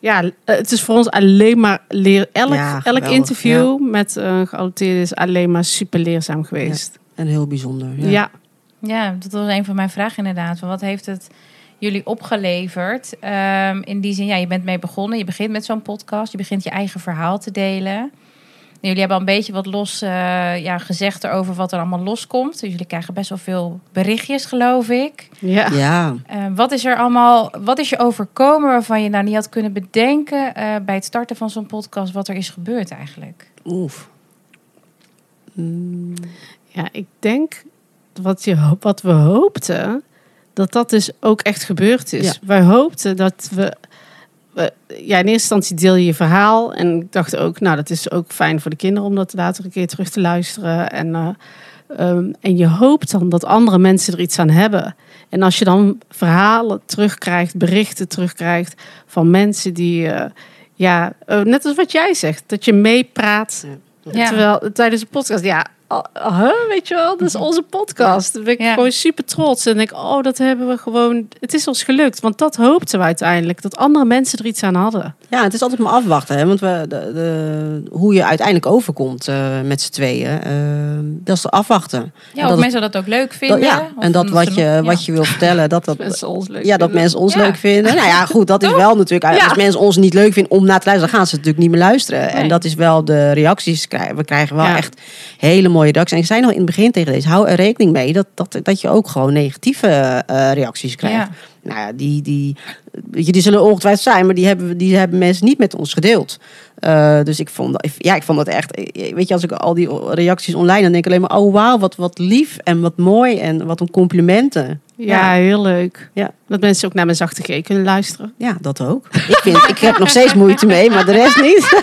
Ja, eh, het is voor ons alleen maar leer. Elk, Ja, elk interview met een geadopteerde is alleen maar super leerzaam geweest. En heel bijzonder. Ja. Ja, ja, dat was een van mijn vragen inderdaad. Van wat heeft het jullie opgeleverd? Ehm, in die zin, ja, je bent mee begonnen. Je begint met zo'n podcast. Je begint je eigen verhaal te delen. Jullie hebben al een beetje wat los eh, ja, gezegd erover wat er allemaal loskomt. Dus jullie krijgen best wel veel berichtjes, geloof ik. ja. ja. Eh, wat is er allemaal, wat is je overkomen waarvan je nou niet had kunnen bedenken eh, bij het starten van zo'n podcast, wat er is gebeurd eigenlijk? Oef. Mm, Ja, ik denk wat, je, hoop- wat we hoopten, dat dat dus ook echt gebeurd is. Ja. Wij hoopten dat we- Ja, in eerste instantie deel je je verhaal. En ik dacht ook, nou, dat is ook fijn voor de kinderen om dat later een keer terug te luisteren. En, eh, ehm, en je hoopt dan dat andere mensen er iets aan hebben. En als je dan verhalen terugkrijgt, berichten terugkrijgt van mensen die, eh, ja, eh, net als wat jij zegt, dat je meepraat Ja. Terwijl tijdens de podcast, ja, huh, weet je wel, dat is onze podcast. Dan ben ik Ja. gewoon super trots. En denk, oh, dat hebben we gewoon, het is ons gelukt. Want dat hoopten we uiteindelijk, dat andere mensen er iets aan hadden. Ja, het is altijd maar afwachten. Hè? Want we, de, de, hoe je uiteindelijk overkomt eh, met z'n tweeën, eh, dat is te afwachten. Ja, of dat mensen dat ook leuk Dat, vinden. ja, of en dat wat je, nog- wat je wil vertellen, dat [LAUGHS] dat... Mensen ons leuk Ja, dat vinden. mensen ons Ja. leuk vinden. Nou ja, goed, dat is [LAUGHS] wel natuurlijk... Ja. Als mensen ons niet leuk vinden om naar te luisteren, dan gaan ze natuurlijk niet meer luisteren. Nee. En dat is wel de reacties. krijgen. We krijgen wel Ja. echt hele mooie reacties. En ik zei nog in het begin tegen deze, hou er rekening mee dat, dat, dat je ook gewoon negatieve eh, reacties krijgt. Ja. Nou ja, die, die, weet je, die zullen ongetwijfeld zijn, maar die hebben, die hebben mensen niet met ons gedeeld. Eh, dus ik vond, dat- ja, ik vond dat echt, eh, weet je, als ik al die reacties online, dan denk ik alleen maar, oh wauw, wat, wat lief en wat mooi en wat een complimenten. Ja, heel leuk. Ja. Dat mensen ook naar mijn zachte G kunnen luisteren. Ja, dat ook. Ik, vind, ik heb nog steeds moeite mee, maar de rest niet. [LAUGHS]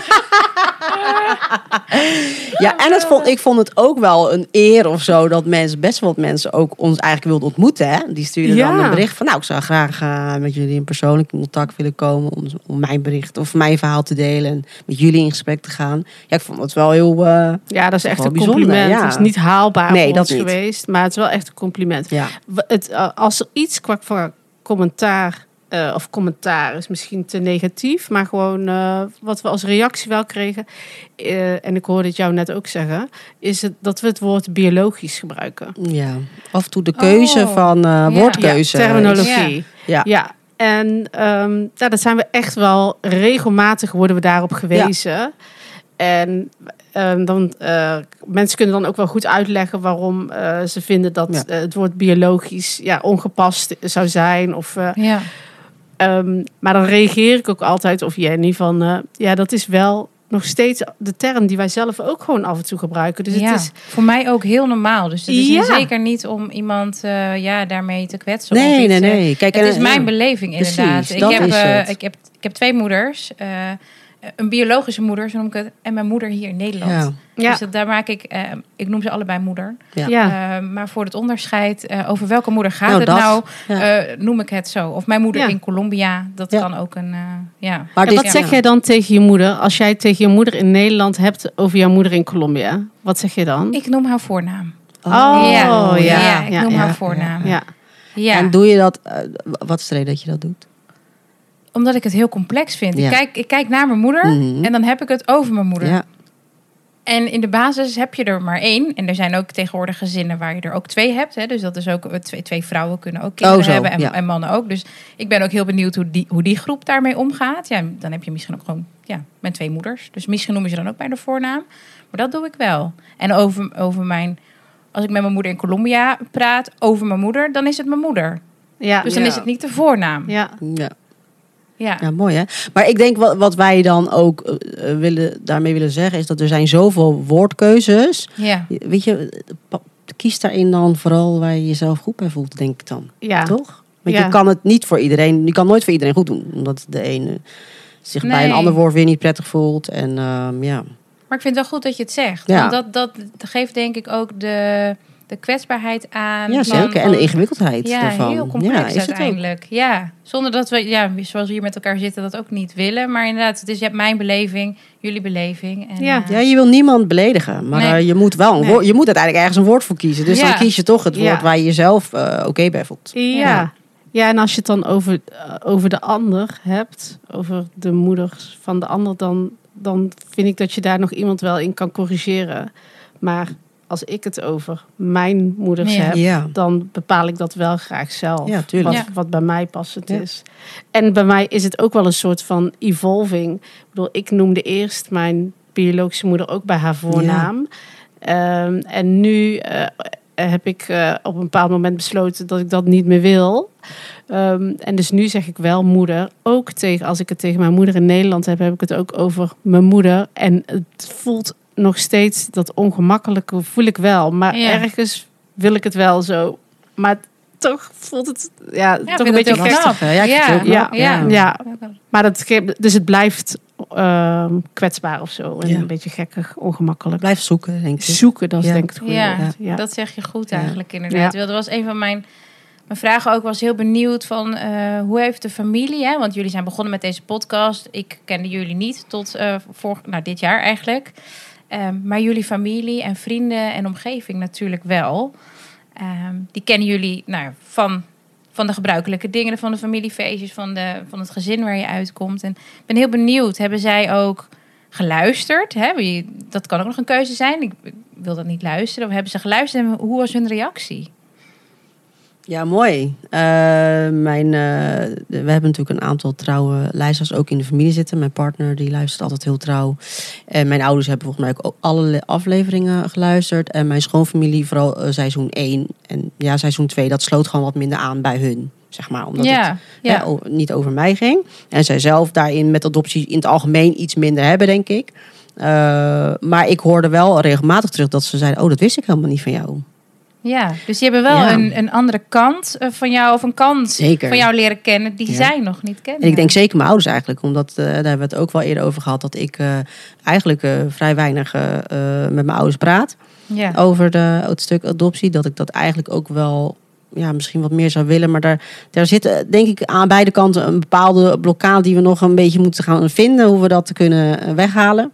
ja, en het vond, ik vond het ook wel een eer of zo dat mensen, best wel wat mensen ook ons eigenlijk wilden ontmoeten. Hè? Die stuurden dan een bericht van, nou, ik zou graag eh, met jullie in persoonlijk contact willen komen om, om mijn bericht of mijn verhaal te delen en met jullie in gesprek te gaan. Ja, ik vond het wel heel, eh, Ja, dat is echt een bijzonder, compliment. ja. Het is niet haalbaar Nee, voor dat ons niet. geweest, maar het is wel echt een compliment. ja. Het, eh, als er iets qua, qua commentaar, eh, of commentaar is misschien te negatief, maar gewoon eh, wat we als reactie wel kregen, eh, en ik hoorde het jou net ook zeggen, is het dat we het woord biologisch gebruiken. ja. Af en toe de keuze Oh. van eh, woordkeuze. Ja, terminologie. Ja. Ja. En ehm nou, dat zijn we echt wel regelmatig worden we daarop gewezen. En ehm, dan, eh, mensen kunnen dan ook wel goed uitleggen waarom eh, ze vinden dat Ja. eh, het woord biologisch ja, ongepast zou zijn. Of, eh, Ja. ehm, maar dan reageer ik ook altijd, of Jenny, van eh, ja, dat is wel nog steeds de term die wij zelf ook gewoon af en toe gebruiken. Dus ja, het is voor mij ook heel normaal. Dus het is Ja. zeker niet om iemand eh, ja, daarmee te kwetsen. of Nee, iets, nee, nee. Kijk, Het en- is mijn beleving Precies, inderdaad. Ik dat heb, is eh, het. ik, heb, ik heb twee moeders. eh, een biologische moeder, zo noem ik het. En mijn moeder hier in Nederland. Ja. Ja. Dus dat, daar maak ik, eh, ik noem ze allebei moeder. Ja. ja. Eh, maar voor het onderscheid eh, over welke moeder gaat Nou, het dat. nou, Ja. eh, noem ik het zo. Of mijn moeder Ja. in Colombia, dat Ja. kan ook een, eh, ja. Maar En wat zeg jij dan tegen je moeder als jij tegen je moeder in Nederland hebt over jouw moeder in Colombia? Wat zeg je dan? Ik noem haar voornaam. Oh, ja. ja. ik noem ja, haar voornaam. Ja. ja. En doe je dat, eh, wat is de reden dat je dat doet? Omdat ik het heel complex vind. Ja. Ik, kijk, ik kijk naar mijn moeder Mhm. en dan heb ik het over mijn moeder. Ja. En in de basis heb je er maar één. En er zijn ook tegenwoordig gezinnen waar je er ook twee hebt. Hè. Dus dat is ook eh, twee, twee vrouwen kunnen ook kinderen Oh, zo, hebben en, ja. en mannen ook. Dus ik ben ook heel benieuwd hoe die, hoe die groep daarmee omgaat. Ja, dan heb je misschien ook gewoon ja, mijn twee moeders. Dus misschien noemen ze dan ook bij de voornaam. Maar dat doe ik wel. En over, over mijn, als ik met mijn moeder in Colombia praat over mijn moeder, dan is het mijn moeder. Ja, Dus dan ja. is het niet de voornaam. Ja. Ja, Ja. Ja, mooi hè. Maar ik denk wat, wat wij dan ook eh, eh, willen, daarmee willen zeggen is dat er zijn zoveel woordkeuzes. ja. Weet je, kies daarin dan vooral waar je jezelf goed bij voelt, denk ik dan. ja. Toch? Want Ja. je kan het niet voor iedereen, je kan nooit voor iedereen goed doen. Omdat de ene zich bij een ander woord weer niet prettig voelt. En ehm, ja. Maar ik vind het wel goed dat je het zegt. Ja. Want dat, dat geeft denk ik ook de, de kwetsbaarheid aan. ja, van- zeker. En de ingewikkeldheid Ja, ervan. heel complex ja, is het ook. uiteindelijk. Ja, zonder dat we, ja, zoals we hier met elkaar zitten, dat ook niet willen. Maar inderdaad, het is je hebt mijn beleving, jullie beleving. En, Ja. eh, Ja, je wil niemand beledigen, maar Nee. je moet wel een Nee. woord, je moet uiteindelijk ergens een woord voor kiezen. Dus Ja. dan kies je toch het woord Ja. waar je jezelf eh, oké bij voelt. Ja. ja. en als je het dan over, eh, over de ander hebt, over de moeders van de ander, dan, dan vind ik dat je daar nog iemand wel in kan corrigeren. Maar als ik het over mijn moeders Ja. heb, Ja. dan bepaal ik dat wel graag zelf. Ja, tuurlijk. Wat, Ja. wat bij mij passend Ja. is. En bij mij is het ook wel een soort van evolving. Ik bedoel, ik noemde eerst mijn biologische moeder ook bij haar voornaam. Ehm, en nu eh, heb ik eh, op een bepaald moment besloten dat ik dat niet meer wil. Ehm, en dus nu zeg ik wel moeder. Ook tegen, als ik het tegen mijn moeder in Nederland heb, heb ik het ook over mijn moeder. En het voelt nog steeds dat ongemakkelijke voel ik wel. Maar Ja. ergens wil ik het wel zo. Maar toch voelt het ja, Ja, toch een beetje gek. knap. Ja, ik vind het Ja. Ja. Ja, maar dat, dus het blijft ehm, kwetsbaar of zo. En Ja. een beetje gekkig, ongemakkelijk. Blijf zoeken, denk ik. Zoeken, dat is denk ik het goede Ja, dat zeg je goed Ja. eigenlijk inderdaad. Ja. Dat was een van mijn, mijn vragen ook. was heel benieuwd van eh, hoe heeft de familie... Hè? Want jullie zijn begonnen met deze podcast. Ik kende jullie niet tot eh vorig, nou, dit jaar eigenlijk. Ehm, maar jullie familie en vrienden en omgeving natuurlijk wel. Ehm, die kennen jullie nou, van, van de gebruikelijke dingen, van de familiefeestjes, van, de, van het gezin waar je uitkomt. En ik ben heel benieuwd, hebben zij ook geluisterd? Hè? Dat kan ook nog een keuze zijn. Ik ik wil dat niet luisteren. Of hebben ze geluisterd en hoe was hun reactie? Ja, mooi. Eh, mijn, eh, we hebben natuurlijk een aantal trouwe luisteraars ook in de familie zitten. Mijn partner die luistert altijd heel trouw. En mijn ouders hebben volgens mij ook alle afleveringen geluisterd. En mijn schoonfamilie vooral eh, seizoen 1. En ja, seizoen 2, dat sloot gewoon wat minder aan bij hun. Zeg maar, omdat het ja, hè, niet over mij ging. En zij zelf daarin met adoptie in het algemeen iets minder hebben, denk ik. Maar ik hoorde wel regelmatig terug dat ze zeiden... oh, dat wist ik helemaal niet van jou. Ja, dus die hebben wel Ja. een, een andere kant eh, van jou, of een kant Zeker. van jou leren kennen die Ja. zij nog niet kennen. En ik denk zeker mijn ouders eigenlijk. Omdat, eh, daar hebben we het ook wel eerder over gehad... dat ik eh, eigenlijk vrij weinig met mijn ouders praat... Ja. over de, het stuk adoptie. Dat ik dat eigenlijk ook wel... Ja, misschien wat meer zou willen. Maar daar, daar zit denk ik aan beide kanten een bepaalde blokkade... die we nog een beetje moeten gaan vinden. Hoe we dat kunnen weghalen.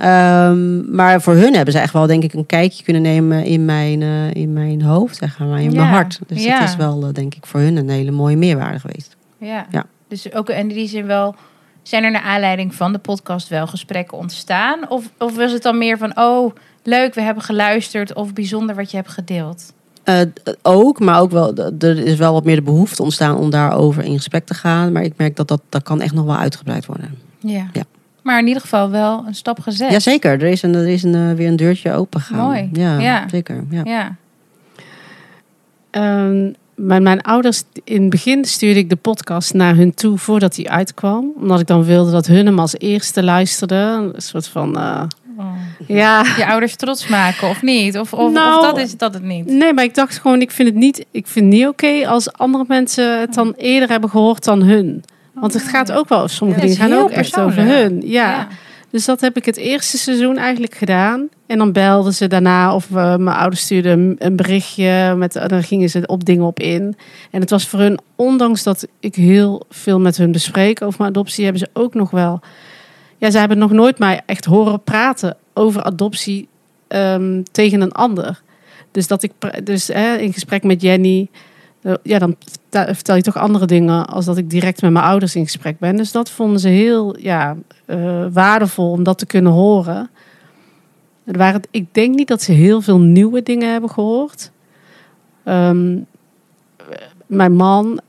Ehm, maar voor hun hebben ze echt wel, denk ik, een kijkje kunnen nemen in mijn, eh, in mijn hoofd, zeg maar, in Ja, mijn hart. Dus ja. dat is wel, eh, denk ik, voor hun een hele mooie meerwaarde geweest. Ja. Ja. Dus ook in die zin wel. Zijn er naar aanleiding van de podcast wel gesprekken ontstaan? Of, of was het dan meer van, oh, leuk, we hebben geluisterd of bijzonder wat je hebt gedeeld? Eh, ook, maar ook wel, er is wel wat meer de behoefte ontstaan om daarover in gesprek te gaan. Maar ik merk dat dat, dat kan echt nog wel uitgebreid worden. Ja. Ja. Maar in ieder geval wel een stap gezet. Jazeker, er is, een, er is een, eh, weer een deurtje open gegaan. Mooi. Ja, Ja. zeker. Ja. Ja. Ehm, mijn, mijn ouders, in het begin stuurde ik de podcast naar hun toe voordat hij uitkwam. Omdat ik dan wilde dat hun hem als eerste luisterden. Een soort van, eh, Oh. ja... Je ouders trots maken of niet? Of, of, Nou, of dat is dat het niet? Nee, maar ik dacht gewoon, ik vind het niet, ik vind het niet oké als andere mensen het dan eerder hebben gehoord dan hun. Want het gaat ook wel, sommige Ja, dingen gaan ook echt over hun. Ja. Dus dat heb ik het eerste seizoen eigenlijk gedaan. En dan belden ze daarna of eh, mijn ouders stuurden een- berichtje. Met, en dan gingen ze op dingen op in. En het was voor hun, ondanks dat ik heel veel met hun bespreek over mijn adoptie, hebben ze ook nog wel. Ja, ze hebben nog nooit mij echt horen praten over adoptie ehm, tegen een ander. Dus dat ik dus hè, in gesprek met Jenny. eh, Ja, dan vertel- je toch andere dingen als dat ik direct met mijn ouders in gesprek ben. Dus dat vonden ze heel ja, eh, waardevol om dat te kunnen horen. Er waren, ik denk niet dat ze heel veel nieuwe dingen hebben gehoord. Ehm, mijn man,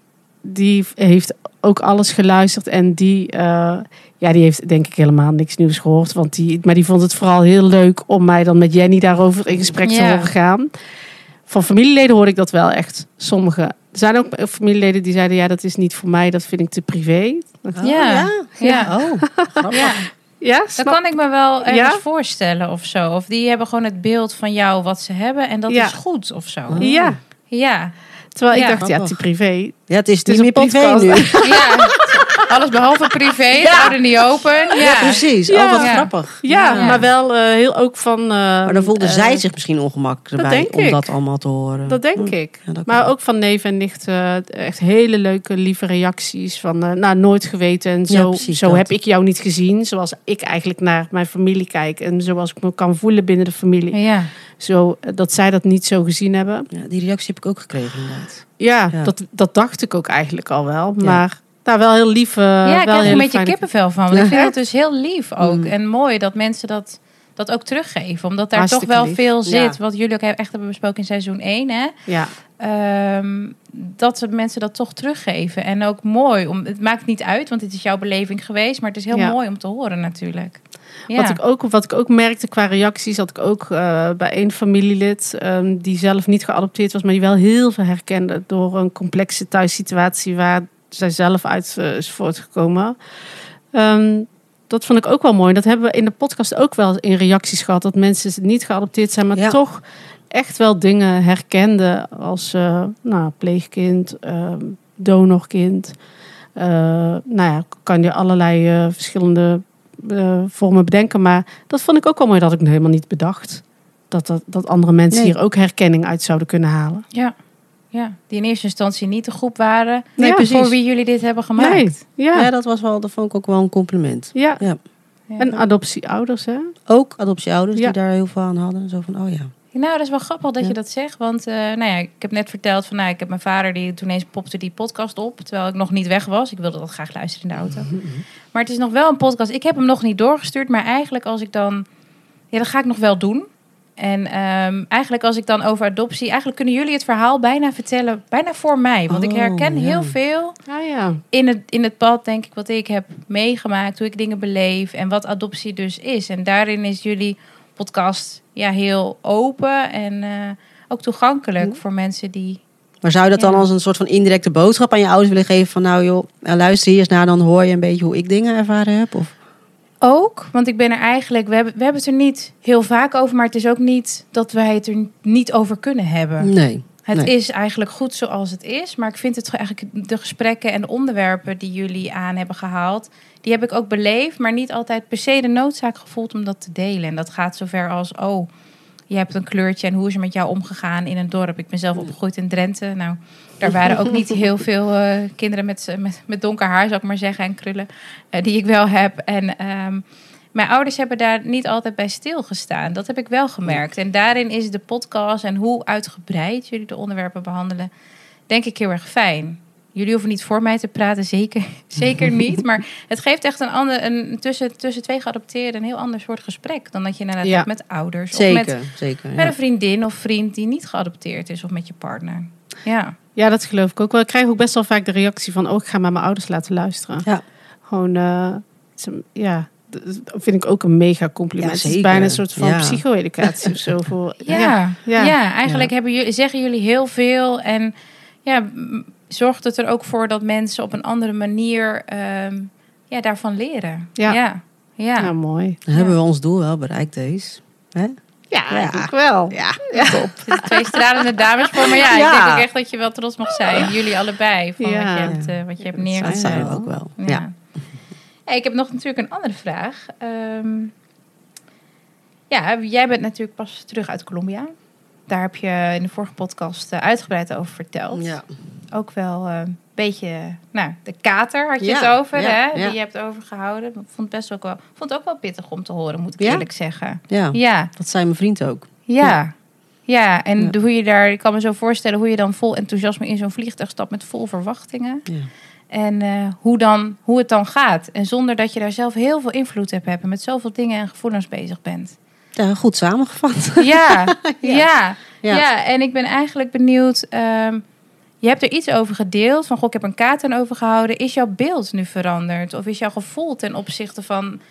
die heeft ook alles geluisterd. En die, eh, ja, die heeft denk ik helemaal niks nieuws gehoord. Want die, maar die vond het vooral heel leuk om mij dan met Jenny daarover in gesprek te Ja. horen gaan. Van familieleden hoorde ik dat wel echt. Sommige. Er zijn ook familieleden die zeiden, ja, dat is niet voor mij. Dat vind ik te privé. Oh, Ja. ja. Ja. Oh, grappig. Ja, Ja, dat kan ik me wel ergens Ja? voorstellen of zo. Of die hebben gewoon het beeld van jou wat ze hebben en dat Ja. is goed of zo. Ja, Ja, terwijl ik dacht, ja, het is privé. Ja, het is Het is niet meer privé podcast. nu. [LAUGHS] [LAUGHS] ja. Alles behalve privé, [LAUGHS] Ja. niet open. Ja, precies. Oh, wat grappig. Ja, maar wel eh, heel ook van... eh, Maar dan voelde eh, zij zich misschien ongemakkelijk om ik. dat allemaal te horen. Dat denk Hm. ik. Dat Maar ook van neef en nicht eh, echt hele leuke, lieve reacties. Van, nou, nooit geweten. En zo, precies zo dat. heb ik jou niet gezien. Zoals ik eigenlijk naar mijn familie kijk. En zoals ik me kan voelen binnen de familie. ja. Zo, dat zij dat niet zo gezien hebben. Ja, die reactie heb ik ook gekregen inderdaad. Ja, Ja. Dat, dat dacht ik ook eigenlijk al wel. Maar nou, wel heel lief. eh, ja, ik wel krijg er een beetje kippenvel van. Want Ja. ik vind het dus heel lief ook. Mm. En mooi dat mensen dat, dat ook teruggeven. Omdat daar Hartstikke toch wel lief. veel Ja. zit. Wat jullie ook echt hebben besproken in seizoen 1. Hè? Ja, Ehm, dat mensen dat toch teruggeven. En ook mooi. Om, het maakt niet uit, want het is jouw beleving geweest. Maar het is heel Ja. mooi om te horen natuurlijk. Ja. Wat, ik ook, wat ik ook merkte qua reacties, had ik ook eh, bij één familielid ehm, die zelf niet geadopteerd was, maar die wel heel veel herkende door een complexe thuissituatie waar zij zelf uit eh, is voortgekomen. Ehm, dat vond ik ook wel mooi. Dat hebben we in de podcast ook wel in reacties gehad. Dat mensen niet geadopteerd zijn, maar Ja. toch echt wel dingen herkenden als eh, nou, pleegkind, ehm, donorkind. Eh, nou ja, kan je allerlei eh, verschillende vormen bedenken. Maar dat vond ik ook wel mooi dat ik helemaal niet bedacht. Dat, dat, dat andere mensen Nee. hier ook herkenning uit zouden kunnen halen. Ja. Ja, die in eerste instantie niet de groep waren. Nee, voor precies. wie jullie dit hebben gemaakt. Nee, ja. Ja, dat, was wel, dat vond ik ook wel een compliment. ja. Ja. En adoptieouders, hè? Ook adoptieouders Ja. die daar heel veel aan hadden. Zo van, oh ja. Nou, dat is wel grappig dat Ja. je dat zegt. Want eh, nou ja, ik heb net verteld van, nou, ik heb mijn vader die toen eens popte die podcast op, terwijl ik nog niet weg was. Ik wilde dat graag luisteren in de auto. Maar het is nog wel een podcast. Ik heb hem nog niet doorgestuurd, maar eigenlijk als ik dan, ja, dat ga ik nog wel doen. En ehm, eigenlijk als ik dan over adoptie, eigenlijk kunnen jullie het verhaal bijna vertellen, bijna voor mij. Want ik Oh, herken ja. heel veel Ah ja. in het, in het pad, denk ik, wat ik heb meegemaakt, hoe ik dingen beleef en wat adoptie dus is. En daarin is jullie podcast ja, heel open en eh, ook toegankelijk voor mensen die. Maar zou je dat dan als een soort van indirecte boodschap aan je ouders willen geven? Van nou joh, nou, luister hier eens naar, dan hoor je een beetje hoe ik dingen ervaren heb? Of? Ook, want ik ben er eigenlijk, we hebben, we hebben het er niet heel vaak over, maar het is ook niet dat wij het er niet over kunnen hebben. Nee. Het Nee. is eigenlijk goed zoals het is, maar ik vind het eigenlijk de gesprekken en de onderwerpen die jullie aan hebben gehaald, die heb ik ook beleefd, maar niet altijd per se de noodzaak gevoeld om dat te delen. En dat gaat zover als, oh, je hebt een kleurtje en hoe is er met jou omgegaan in een dorp? Ik ben zelf opgegroeid in Drenthe. Nou, daar waren ook niet heel veel eh, kinderen met, met, met donker haar, zou ik maar zeggen, en krullen, eh, die ik wel heb. En ehm, mijn ouders hebben daar niet altijd bij stilgestaan. Dat heb ik wel gemerkt. En daarin is de podcast en hoe uitgebreid jullie de onderwerpen behandelen, denk ik heel erg fijn. Jullie hoeven niet voor mij te praten, zeker, [LAUGHS] zeker niet. Maar het geeft echt een ander, een, tussen, tussen twee geadopteerden een heel ander soort gesprek dan dat je inderdaad Ja. hebt met ouders of Zeker, met, zeker. met een vriendin of vriend die niet geadopteerd is of met je partner. Ja, Ja, dat geloof ik ook wel. Ik krijg ook best wel vaak de reactie van... oh, ik ga maar mijn ouders laten luisteren. Ja. Gewoon, eh, ja, dat vind ik ook een mega compliment. Ja, het is bijna een soort van Ja. psycho-educatie of zo. Voor, [LAUGHS] ja, ja. ja. eigenlijk Hebben jullie, zeggen jullie heel veel en ja, zorgt het er ook voor dat mensen op een andere manier ehm, ja, daarvan leren. Ja. ja. ja. Ja, mooi. Dan hebben we ons doel wel bereikt, deze. Hè? Ja, Ja. ik wel. Ja. Er zitten twee stralende dames voor me. Ja, Ja. ik denk ook echt dat je wel trots mag zijn. Jullie allebei. Van Ja. wat je hebt, eh, wat je hebt dat neergezet. Dat zijn we ook wel. Ja. Ja. Hey, ik heb nog natuurlijk een andere vraag. Ehm, ja, jij bent natuurlijk pas terug uit Colombia. Daar heb je in de vorige podcast eh, uitgebreid over verteld. Ja. Ook wel eh, een beetje, nou, de kater had je Ja, het over, ja, hè? ja. Die je hebt overgehouden. Ik vond het best ook wel, vond het ook wel pittig om te horen, moet ik eerlijk zeggen. ja, Ja, dat zei mijn vriend ook. ja. Ja, en hoe je daar, ik kan me zo voorstellen hoe je dan vol enthousiasme in zo'n vliegtuig stapt met vol verwachtingen. En eh, hoe, dan, hoe het dan gaat. En zonder dat je daar zelf heel veel invloed op hebt en met zoveel dingen en gevoelens bezig bent. Ja, goed samengevat. Ja, [LAUGHS] ja. Ja. ja. en ik ben eigenlijk benieuwd. ehm, je hebt er iets over gedeeld. Van, goh, ik heb een kaart aan overgehouden. Is jouw beeld nu veranderd? Of is jouw gevoel ten opzichte van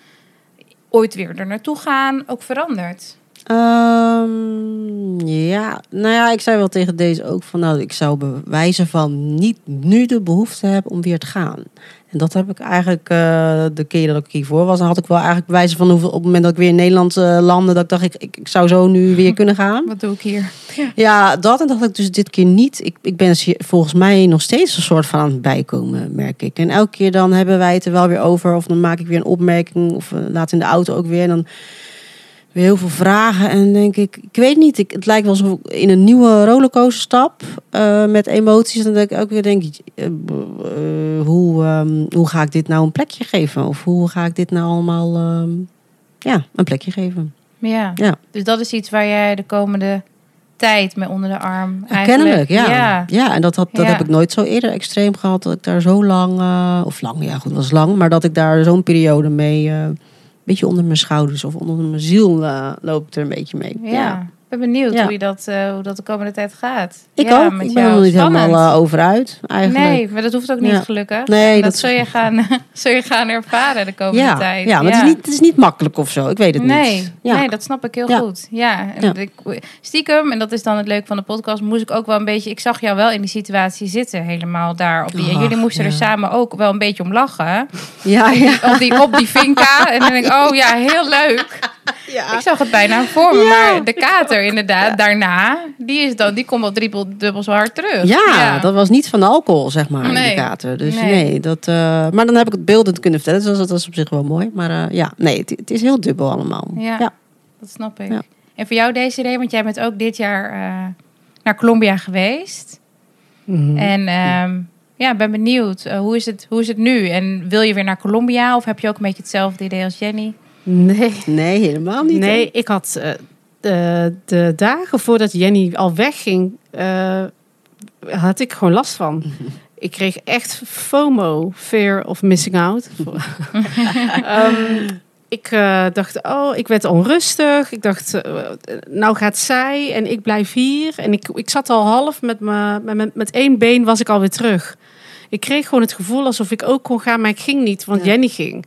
ooit weer er naartoe gaan ook veranderd? Ehm, ja, nou ja, ik zei wel tegen deze ook van, nou, ik zou bewijzen van niet nu de behoefte hebben om weer te gaan. En dat heb ik eigenlijk eh, de keer dat ik hiervoor was, dan had ik wel eigenlijk bewijzen van hoeveel op het moment dat ik weer in Nederland eh, landde, dat ik dacht ik, ik, ik zou zo nu weer kunnen gaan. [LAUGHS] Wat doe ik hier? Ja, dat en dacht ik dus dit keer niet. Ik, ik ben volgens mij nog steeds een soort van aan het bijkomen, merk ik. En elke keer dan hebben wij het er wel weer over. Of dan maak ik weer een opmerking. Of uh, laat in de auto ook weer. En dan weer heel veel vragen. En denk ik, ik weet niet. Ik, het lijkt wel alsof ik in een nieuwe rollercoaster stap. eh, met emoties. En denk ik elke keer denk eh, hoe, ehm, hoe ga ik dit nou een plekje geven? Of hoe ga ik dit nou allemaal ehm, ja, een plekje geven? Ja. Ja. Dus dat is iets waar jij de komende tijd mee onder de arm eigenlijk... Kennelijk, ja. ja. Ja, en dat, had, dat Ja. heb ik nooit zo eerder extreem gehad. Dat ik daar zo lang, of lang, ja goed, was lang. Maar dat ik daar zo'n periode mee, een beetje onder mijn schouders of onder mijn ziel eh, loop ik er een beetje mee. Ja. Ben benieuwd Ja. hoe, je dat, eh, hoe dat de komende tijd gaat. Ik ja, ook. met Ik ben er nog niet Spannend. helemaal over uit, eigenlijk. Nee, maar dat hoeft ook niet Ja. gelukkig. Nee, dat, dat- zul, je gaan, [LAUGHS] zul je gaan ervaren de komende tijd. ja, maar Het, is niet, het is niet makkelijk of zo. Ik weet het Nee, niet. Nee, dat snap ik heel goed. Ja. Ik, stiekem, en dat is dan het leuke van de podcast, moest ik ook wel een beetje. Ik zag jou wel in die situatie zitten, helemaal daar. Op die, en jullie moesten er samen ook wel een beetje om lachen. ja, ja. Op die, op die vinka. En dan denk ik, oh ja, heel leuk. [LAUGHS] Ik zag het bijna voor me. Ja. Maar de kater, inderdaad, daarna, die, is dan, die komt wel driebel, dubbel zo hard terug. Ja, dat was niet van alcohol, zeg maar, Nee. die kater. Dus Nee. nee, dat... eh, maar dan heb ik het beeldend kunnen vertellen, dus dat was op zich wel mooi. Maar eh, ja, nee, het, het is heel dubbel allemaal. Ja. ja. Dat snap ik. Ja. En voor jou deze idee, want jij bent ook dit jaar eh, naar Colombia geweest. Mhm. En ehm, ja, ben benieuwd. hoe, is het, hoe is het nu? En wil je weer naar Colombia? Of heb je ook een beetje hetzelfde idee als Jenny? Nee. Nee, helemaal niet. Nee, hè? ik had eh, de, de dagen voordat Jenny al wegging, eh, had ik gewoon last van. [LAUGHS] Ik kreeg echt FOMO, fear of missing out. [LAUGHS] Ehm, ik eh, dacht, oh, ik werd onrustig. Ik dacht, nou gaat zij en ik blijf hier. En ik, ik zat al half met, me, met, met, met één been was ik alweer terug. Ik kreeg gewoon het gevoel alsof ik ook kon gaan, maar ik ging niet, want Ja. Jenny ging.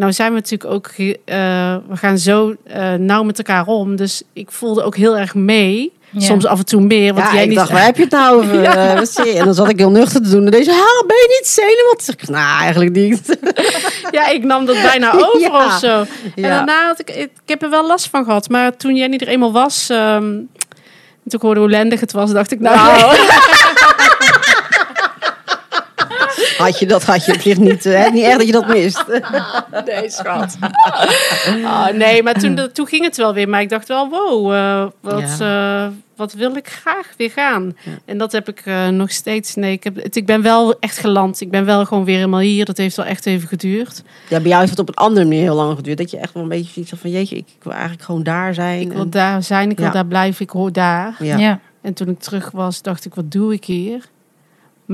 Nou zijn we natuurlijk ook, eh, we gaan zo eh, nauw met elkaar om. Dus ik voelde ook heel erg mee. Ja. Soms af en toe meer. Want Ja, jij ik niet. dacht, waar heb je het nou over? [LAUGHS] Eh, je? En dan zat ik heel nuchter te doen. En deze, ha, ben je niet zenuwachtig? Zeg ik, Nou, eigenlijk niet. [LAUGHS] Ja, ik nam dat bijna [LAUGHS] over Ja. of zo. En Ja. daarna had ik, ik heb er wel last van gehad. Maar toen Jenny er eenmaal was, ehm, toen ik hoorde hoe lendig het was, dacht ik, nou, Had je dat, had je op zich niet. Hè? Niet echt dat je dat mist. [LAUGHS] nee, schat. Ah, nee, maar toen, toen ging het wel weer. Maar ik dacht wel, wow, eh, wat, eh, wat wil ik graag weer gaan. Ja. En dat heb ik eh, nog steeds. Nee, ik, heb, het, ik ben wel echt geland. Ik ben wel gewoon weer helemaal hier. Dat heeft wel echt even geduurd. Ja, bij jou heeft het op een andere manier heel lang geduurd. Dat je echt wel een beetje zoiets had van, jeetje, ik wil eigenlijk gewoon daar zijn. Ik wil En- daar zijn, ik wil Ja. daar blijven, ik hoor daar. ja. En toen ik terug was, dacht ik, wat doe ik hier?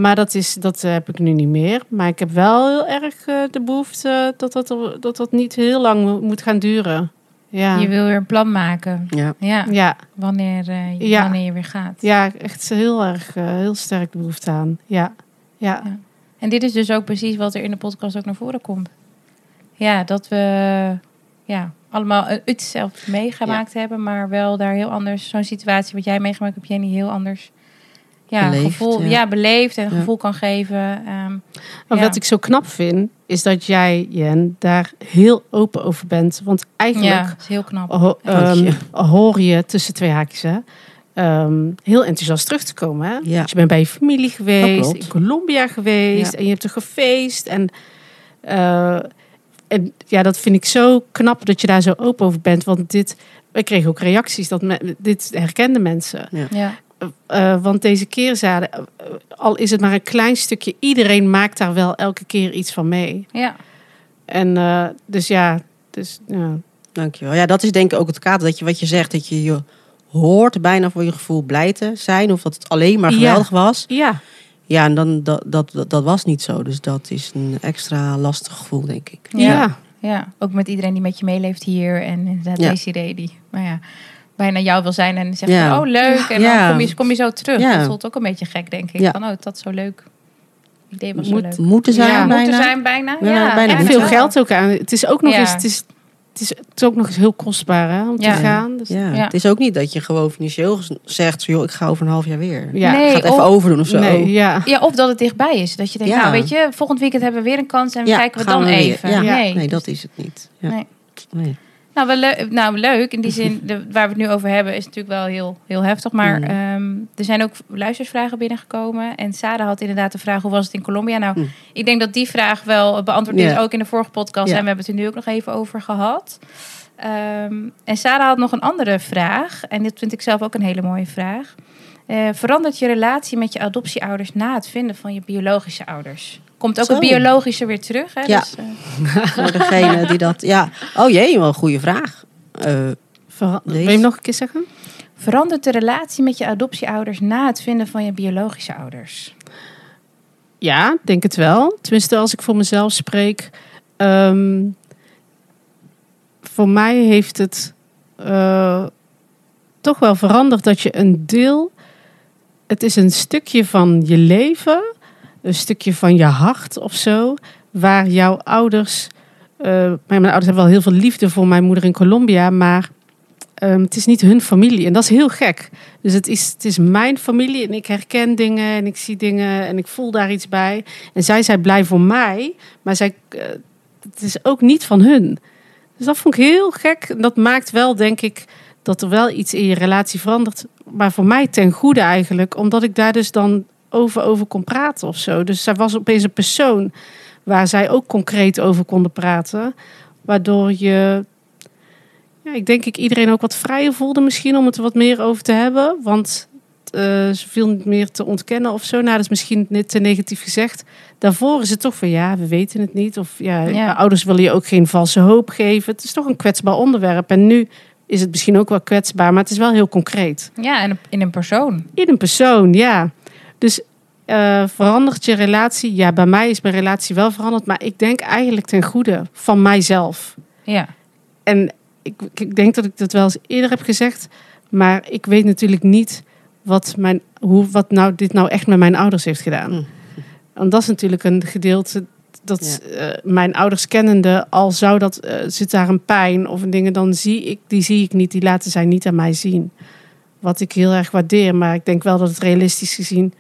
Maar dat, is, dat heb ik nu niet meer. Maar ik heb wel heel erg eh, de behoefte dat dat, dat dat niet heel lang mo- moet gaan duren. Ja, Je wil weer een plan maken. Ja. Ja, ja, wanneer, eh, je- Ja. wanneer je weer gaat. ja echt heel erg, eh, heel sterk de behoefte aan. Ja, ja. Ja. En dit is dus ook precies wat er in de podcast ook naar voren komt. Ja, dat we ja, allemaal hetzelfde meegemaakt hebben, maar wel daar heel anders, zo'n situatie wat jij meegemaakt hebt, Jenny, heel anders ja, Beleefd, gevoel, ja. ja. beleefd en Ja. gevoel kan geven. Ehm, Maar Ja. wat ik zo knap vind, is dat jij, Jen, daar heel open over bent. Want eigenlijk ja, is heel knap. ho- Dank je. ehm, hoor je tussen twee haakjes, hè, ehm, heel enthousiast terug te komen. Hè? Ja. Want je bent bij je familie geweest, in Colombia geweest Ja. en je hebt er gefeest. En, eh, en ja, dat vind ik zo knap dat je daar zo open over bent. Want dit, we kregen ook reacties, dat me- dit herkenden mensen. Ja, Eh, want deze keer zeiden, eh, al is het maar een klein stukje, iedereen maakt daar wel elke keer iets van mee. ja, En eh, dus ja, dus, ja. Dankjewel. Ja, dat is denk ik ook het kader. Dat je wat je zegt, dat je je hoort bijna voor je gevoel blij te zijn. Of dat het alleen maar Ja. geweldig was. ja, Ja, en dan, dat, dat, dat, dat was niet zo. Dus dat is een extra lastig gevoel, denk ik. Ja. ja. ja, ook met iedereen die met je meeleeft hier. En inderdaad Ja. deze idee die, nou ja, bijna jou wil zijn. En zegt Ja. van, oh leuk. En Ja. dan kom je, kom je zo terug. Ja. Dat voelt ook een beetje gek, denk ik. Ja. Van, oh, dat is zo leuk. Het idee was zo Moet, leuk. moeten zijn Ja. bijna. Moeten zijn bijna. Ja, Ja, bijna En veel geld ook aan. Het is ook nog Ja. eens, het is, het is, het is ook nog eens heel kostbaar hè, om Ja. te gaan. Dus, Ja. Ja. Het is ook niet dat je gewoon financieel zegt, joh, ik ga over een half jaar weer. ja. Nee. Ik ga het even of- overdoen of zo. Nee, ja. Ja, of dat het dichtbij is. Dat je denkt, Ja. nou weet je, volgend weekend hebben we weer een kans en kijken we dan we even. Ja. Nee. Nee, dat is het niet. Ja. Nee. Nee. Nou, wel leu- nou, leuk. In die zin, [LAUGHS] de, waar we het nu over hebben, is natuurlijk wel heel, heel heftig. Maar Mm. ehm, er zijn ook luistersvragen binnengekomen. En Sarah had inderdaad de vraag, hoe was het in Colombia? Nou, Mm. ik denk dat die vraag wel beantwoord is, ook in de vorige podcast. En we hebben het er nu ook nog even over gehad. Ehm, en Sarah had nog een andere vraag. En dit vind ik zelf ook een hele mooie vraag. Eh, verandert je relatie met je adoptieouders na het vinden van je biologische ouders? Komt ook Zo. het biologische weer terug? Hè? Ja. Dus, eh, [LAUGHS] Voor degene die dat... Ja. Oh jee, wel een goede vraag. Eh, Vera- Wil je hem nog een keer zeggen? Verandert de relatie met je adoptieouders na het vinden van je biologische ouders? Ja, ik denk het wel. Tenminste, als ik voor mezelf spreek. Ehm, voor mij heeft het eh, toch wel veranderd dat je een deel. Het is een stukje van je leven, een stukje van je hart of zo, waar jouw ouders. eh, mijn ouders hebben wel heel veel liefde voor mijn moeder in Colombia, maar ehm, het is niet hun familie. En dat is heel gek. Dus het is, het is mijn familie en ik herken dingen en ik zie dingen en ik voel daar iets bij. En zij zijn blij voor mij, maar zij, eh, het is ook niet van hun. Dus dat vond ik heel gek. En dat maakt wel, denk ik, dat er wel iets in je relatie verandert. Maar voor mij ten goede eigenlijk, omdat ik daar dus dan over, over kon praten of zo. Dus zij was opeens een persoon waar zij ook concreet over konden praten. Waardoor je, ja, ik denk ik iedereen ook wat vrijer voelde misschien om het er wat meer over te hebben. Want eh, ze viel niet meer te ontkennen of zo. Nou, dat is misschien net te negatief gezegd. Daarvoor is het toch van ja, we weten het niet. Of ja, Ja. ouders willen je ook geen valse hoop geven. Het is toch een kwetsbaar onderwerp. En nu is het misschien ook wel kwetsbaar, maar het is wel heel concreet. Ja, en in een persoon. In een persoon, ja. Dus eh, verandert je relatie? Ja, bij mij is mijn relatie wel veranderd, maar ik denk eigenlijk ten goede van mijzelf. Ja, En ik, ik denk dat ik dat wel eens eerder heb gezegd, maar ik weet natuurlijk niet wat, mijn, hoe, wat nou, dit nou echt met mijn ouders heeft gedaan. Mm. Want dat is natuurlijk een gedeelte dat eh, mijn ouders kennende, al zou dat, eh, zit daar een pijn of een dingen, dan zie ik, die zie ik niet, die laten zij niet aan mij zien. Wat ik heel erg waardeer, maar ik denk wel dat het realistisch gezien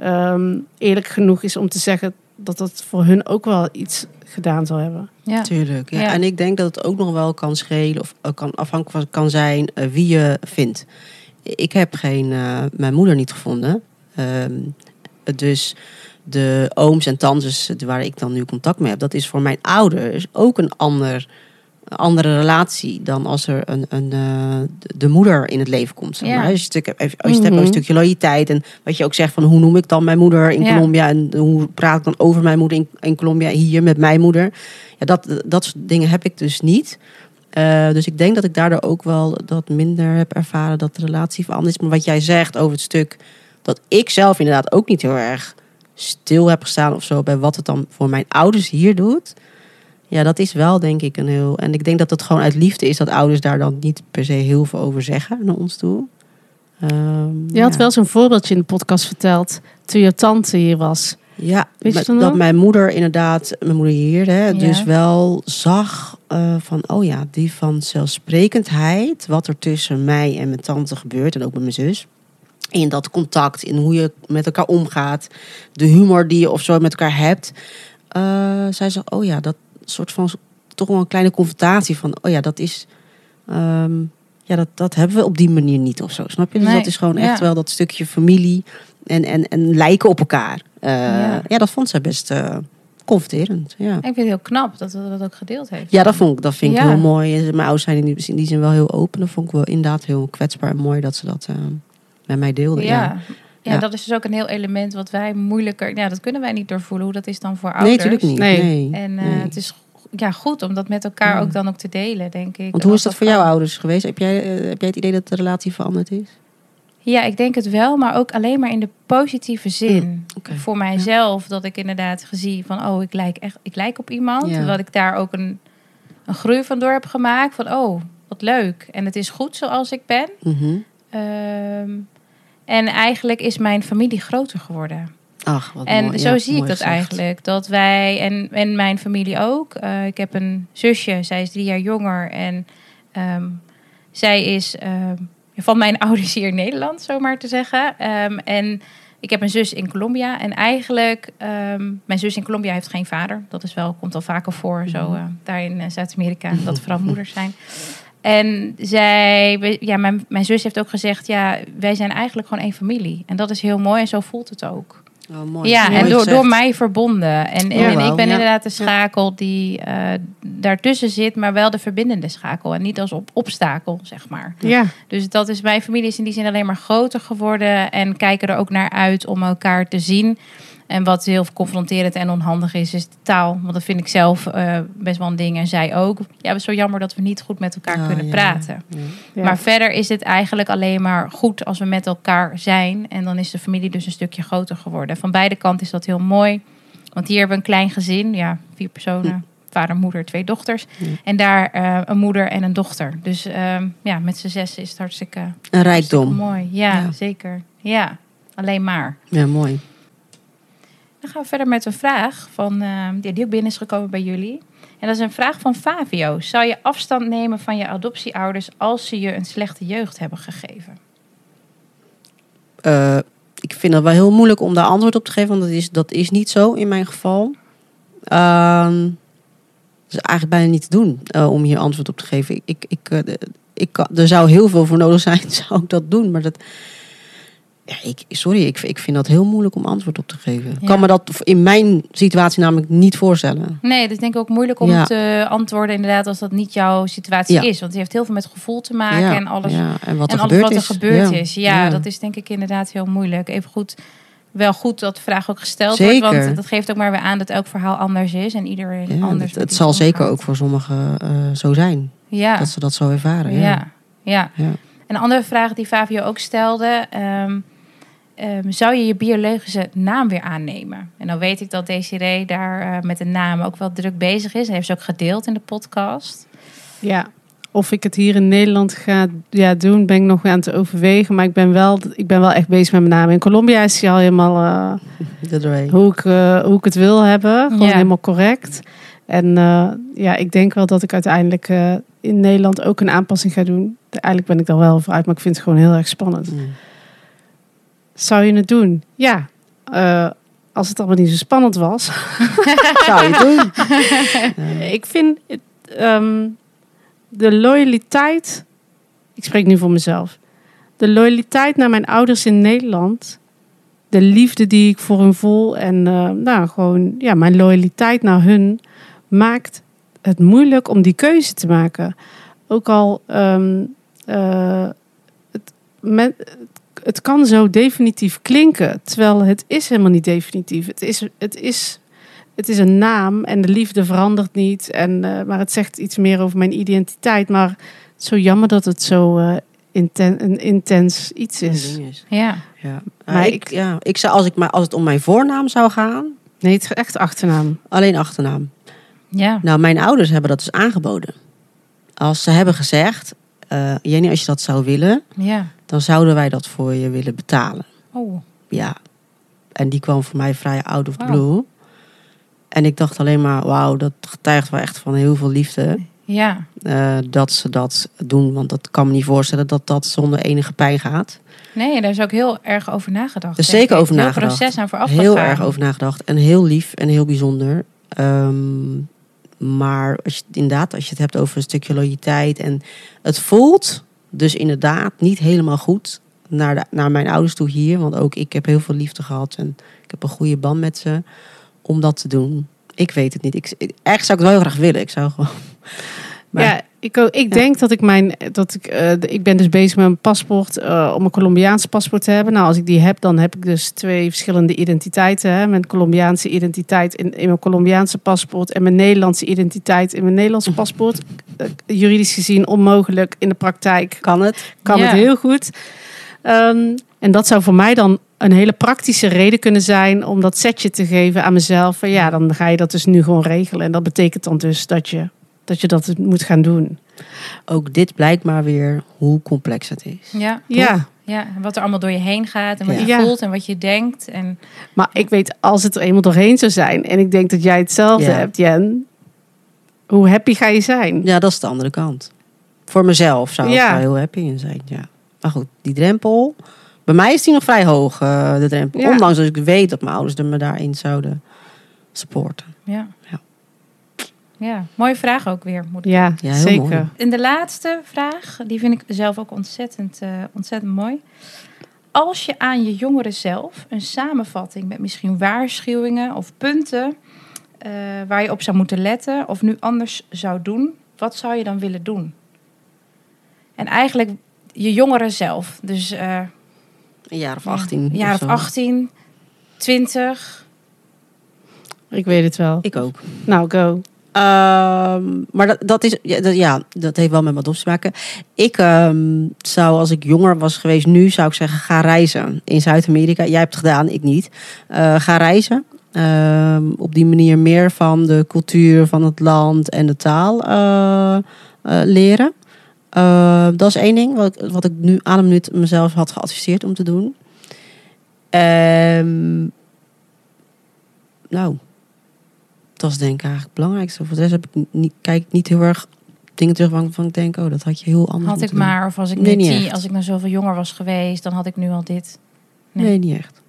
ehm, eerlijk genoeg is om te zeggen dat dat voor hun ook wel iets gedaan zal hebben. ja. Tuurlijk. Ja. Ja. En ik denk dat het ook nog wel kan schelen of ook kan afhankelijk van kan zijn eh, wie je vindt. Ik heb geen eh, mijn moeder niet gevonden. Ehm, dus de ooms en tantes waar ik dan nu contact mee heb, dat is voor mijn ouders ook een ander, andere relatie dan als er een, een, eh, de- de moeder in het leven komt. Zeg Ja. maar. Als je, het als je het hebt over Mhm. een stukje loyaliteit en wat je ook zegt van hoe noem ik dan mijn moeder in Ja. Colombia en hoe praat ik dan over mijn moeder in, in Colombia hier met mijn moeder. Ja, dat, dat soort dingen heb ik dus niet. Eh, dus ik denk dat ik daardoor ook wel dat minder heb ervaren dat de relatie veranderd is. Maar wat jij zegt over het stuk dat ik zelf inderdaad ook niet heel erg stil heb gestaan of zo bij wat het dan voor mijn ouders hier doet. Ja, dat is wel denk ik een heel. En ik denk dat het gewoon uit liefde is dat ouders daar dan niet per se heel veel over zeggen naar ons toe. Ehm, Je had ja. wel zo'n voorbeeldje in de podcast verteld toen je tante hier was. Ja, Weet je nog? dat mijn moeder inderdaad, mijn moeder hier, hè, Ja. dus wel zag eh, van, oh ja, die vanzelfsprekendheid, wat er tussen mij en mijn tante gebeurt en ook met mijn zus. In dat contact, in hoe je met elkaar omgaat, de humor die je of zo met elkaar hebt. Eh, zij zag, oh ja, dat soort van toch wel een kleine confrontatie van, oh ja, dat is, ehm, ja, dat, dat hebben we op die manier niet of zo, snap je? Dus Nee, dat is gewoon ja. echt wel dat stukje familie en, en, en lijken op elkaar. Eh, Ja. ja. dat vond zij best eh, confronterend. Ja. Ik vind het heel knap dat we dat ook gedeeld heeft. ja, dat, vond ik, dat vind ik Ja. heel mooi. En Mijn ouders zijn in die, in die zin wel heel open. Dat vond ik wel inderdaad heel kwetsbaar en mooi dat ze dat eh, met mij deelden. Ja. Ja. Dat is dus ook een heel element wat wij moeilijker... Ja, dat kunnen wij niet doorvoelen hoe dat is dan voor Nee, ouders. natuurlijk niet. Nee. Nee. En eh, Nee. het is ja, goed om dat met elkaar Ja. ook dan ook te delen, denk ik. Want hoe is dat voor jouw ouders geweest? Heb jij, eh, heb jij het idee dat de relatie veranderd is? Ja, ik denk het wel, maar ook alleen maar in de positieve zin. Mm. Voor mijzelf, dat ik inderdaad gezien van, oh, ik lijk echt, ik lijk op iemand. Ja. Terwijl ik daar ook een, een groei van door heb gemaakt. Van oh, wat leuk. En het is goed zoals ik ben. Ehm, en eigenlijk is mijn familie groter geworden. Ach, wat En mooi. zo Ja, zie ik dat gezegd. eigenlijk. Dat wij, en, en mijn familie ook. Eh, ik heb een zusje, zij is drie jaar jonger. En ehm, zij is ehm, van mijn [LAUGHS] ouders hier in Nederland, zomaar te zeggen. Ehm, en ik heb een zus in Colombia. En eigenlijk, mijn zus in Colombia heeft geen vader. Dat is wel, komt al vaker voor, zo eh, daar in eh, Zuid-Amerika. Dat vooral [LAUGHS] moeders zijn. En zij, ja, mijn, mijn zus heeft ook gezegd, ja, wij zijn eigenlijk gewoon één familie. En dat is heel mooi en zo voelt het ook. Oh, mooi. Ja, Mooi en door, gezegd. door mij verbonden. En, en, Ja, en ik ben ja. inderdaad de schakel die eh, daartussen zit, maar wel de verbindende schakel. En niet als op obstakel, zeg maar. Ja, Dus dat is, mijn familie is in die zin alleen maar groter geworden. En kijken er ook naar uit om elkaar te zien. En wat heel confronterend en onhandig is, is de taal. Want dat vind ik zelf eh, best wel een ding. En zij ook. Ja, het is zo jammer dat we niet goed met elkaar Oh, kunnen ja. praten. Ja. Maar verder is het eigenlijk alleen maar goed als we met elkaar zijn. En dan is de familie dus een stukje groter geworden. Van beide kanten is dat heel mooi. Want hier hebben we een klein gezin. Ja, vier personen. Vader, moeder, twee dochters. En daar eh, een moeder en een dochter. Dus ehm, ja, met z'n zes is het hartstikke, Een hartstikke rijkdom. mooi. Ja, Ja. zeker. Ja, alleen maar. Ja, mooi. Dan gaan we verder met een vraag van, ehm, die ook binnen is gekomen bij jullie. En dat is een vraag van Fabio. Zou je afstand nemen van je adoptieouders als ze je een slechte jeugd hebben gegeven? Eh, ik vind het wel heel moeilijk om daar antwoord op te geven, want dat is, dat is niet zo in mijn geval. Dat is eigenlijk bijna niet te doen eh, om hier antwoord op te geven. Ik, ik, ik, eh, er zou heel veel voor nodig zijn, [LAUGHS] zou ik dat doen. Maar dat, ja, ik, sorry, ik, ik vind dat heel moeilijk om antwoord op te geven. Ik Ja. kan me dat in mijn situatie namelijk niet voorstellen. Nee, dat is denk ik ook moeilijk om Ja. te antwoorden inderdaad als dat niet jouw situatie is. Want het heeft heel veel met gevoel te maken en alles. ja, en wat en er alles gebeurd wat er is. gebeurd Ja. is. Ja, dat is denk ik inderdaad heel moeilijk. Even goed, wel goed dat de vraag ook gesteld Zeker. wordt. Want dat geeft ook maar weer aan dat elk verhaal anders is. En iedereen anders het, het zal zeker ook voor sommigen eh, zo zijn. Ja. Dat ze dat zo ervaren. Ja. Ja. Ja. Ja. Een andere vraag die Fabio ook stelde. ehm, ehm, zou je je biologische naam weer aannemen? En dan weet ik dat Desiree daar eh, met de naam ook wel druk bezig is. En heeft ze ook gedeeld in de podcast. ja. Of ik het hier in Nederland ga ja, doen, ben ik nog aan het overwegen. Maar ik ben wel, ik ben wel echt bezig met mijn naam. In Colombia is hij al helemaal eh, hoe, ik, eh, hoe ik het wil hebben. Gewoon Ja. helemaal correct. En eh, ja, ik denk wel dat ik uiteindelijk eh, in Nederland ook een aanpassing ga doen. Eigenlijk ben ik daar wel voor uit, maar ik vind het gewoon heel erg spannend. Mm. Zou je het doen? Ja. Eh, als het allemaal niet zo spannend was. [LAUGHS] Zou je doen? Ik vind het, ehm, de loyaliteit. Ik spreek nu voor mezelf. De loyaliteit naar mijn ouders in Nederland. De liefde die ik voor hun voel. En eh, nou, gewoon ja, mijn loyaliteit naar hun. Maakt het moeilijk om die keuze te maken. Ook al. ehm, eh, het, met, het kan zo definitief klinken. Terwijl het is helemaal niet definitief. Het is, het is het is een naam en de liefde verandert niet. En, eh, maar het zegt iets meer over mijn identiteit. Maar het is zo jammer dat het zo eh, inten- een intens iets is. Ja. Ja. Maar Maar ik- ik, ja, ik zou, als, ik maar, als het om mijn voornaam zou gaan, Nee, het is echt achternaam. alleen achternaam. Ja. Nou, mijn ouders hebben dat dus aangeboden. Als ze hebben gezegd, eh, Jenny, als je dat zou willen, Ja. Dan zouden wij dat voor je willen betalen. Oh. Ja. En die kwam voor mij vrij out of the Wauw. blue. En ik dacht alleen maar, wauw, dat getuigt wel echt van heel veel liefde. Ja. eh, dat ze dat doen. Want dat kan me niet voorstellen dat dat zonder enige pijn gaat. Nee, daar is ook heel erg over nagedacht. Er is zeker over Heel nagedacht. proces aan vooraf Heel erg over nagedacht. En heel lief en heel bijzonder. Ehm, maar als je, inderdaad, als je het hebt over een stukje loyaliteit. En het voelt dus inderdaad niet helemaal goed naar, naar mijn ouders toe hier. Want ook ik heb heel veel liefde gehad. En ik heb een goede band met ze. Om dat te doen. Ik weet het niet. Ik, ik, zou ik het wel heel graag willen. Ik zou gewoon... [LAUGHS] Maar- ja, ik, ik denk dat ik mijn. Dat ik, eh, ik ben dus bezig met mijn paspoort. eh, om een Colombiaans paspoort te hebben. Nou, als ik die heb, dan heb ik dus twee verschillende identiteiten. Hè? Mijn Colombiaanse identiteit in, in mijn Colombiaanse paspoort. En mijn Nederlandse identiteit in mijn Nederlandse paspoort. Eh, juridisch gezien onmogelijk. In de praktijk Kan het? kan Ja. het heel goed. Ehm, en dat zou voor mij dan een hele praktische reden kunnen zijn om dat setje te geven aan mezelf. Van ja, dan ga je dat dus nu gewoon regelen. En dat betekent dan dus dat je dat je dat moet gaan doen. Ook dit blijkt maar weer hoe complex het is. Ja. Ja, ja, wat er allemaal door je heen gaat en wat Ja. je Ja. voelt en wat je denkt. En maar ik weet als het er eenmaal doorheen zou zijn en ik denk dat jij hetzelfde Ja. hebt, Jen, hoe happy ga je zijn? Ja, dat is de andere kant. Voor mezelf zou ik daar heel happy in zijn. Ja. Maar goed, die drempel. Bij mij is die nog vrij hoog, eh, de drempel. Ja. Ondanks dat ik weet dat mijn ouders er me daarin zouden supporten. ja. Ja. Mooie vraag ook weer. Moet ik Ja, Ja, heel zeker. mooi. En de laatste vraag, die vind ik zelf ook ontzettend, eh, ontzettend mooi. Als je aan je jongeren zelf een samenvatting met misschien waarschuwingen of punten eh, waar je op zou moeten letten of nu anders zou doen, wat zou je dan willen doen? En eigenlijk je jongeren zelf, dus eh, Een jaar of 18. een jaar of zo. 18, 20. Ik weet het wel. Ik ook. Nou, go. Ehm, maar dat, is, ja dat, heeft wel met mijn adoptie te maken. Ik ehm, zou, als ik jonger was geweest, nu zou ik zeggen, ga reizen in Zuid-Amerika. Jij hebt het gedaan, ik niet. Eh, ga reizen. Ehm, op die manier meer van de cultuur van het land en de taal eh, eh, leren. Dat is één ding wat, ik- wat ik nu aan een minuut mezelf had geadviseerd om te doen. Nou, dat is denk ik eigenlijk het belangrijkste. Voor de rest heb ik niet, kijk ik niet heel erg dingen terug waarvan ik denk, oh, dat had je heel anders Had ik doen. maar, of als ik Nee, nu niet echt. als ik nou zoveel jonger was geweest, dan had ik nu al dit. Nee, Nee. niet echt.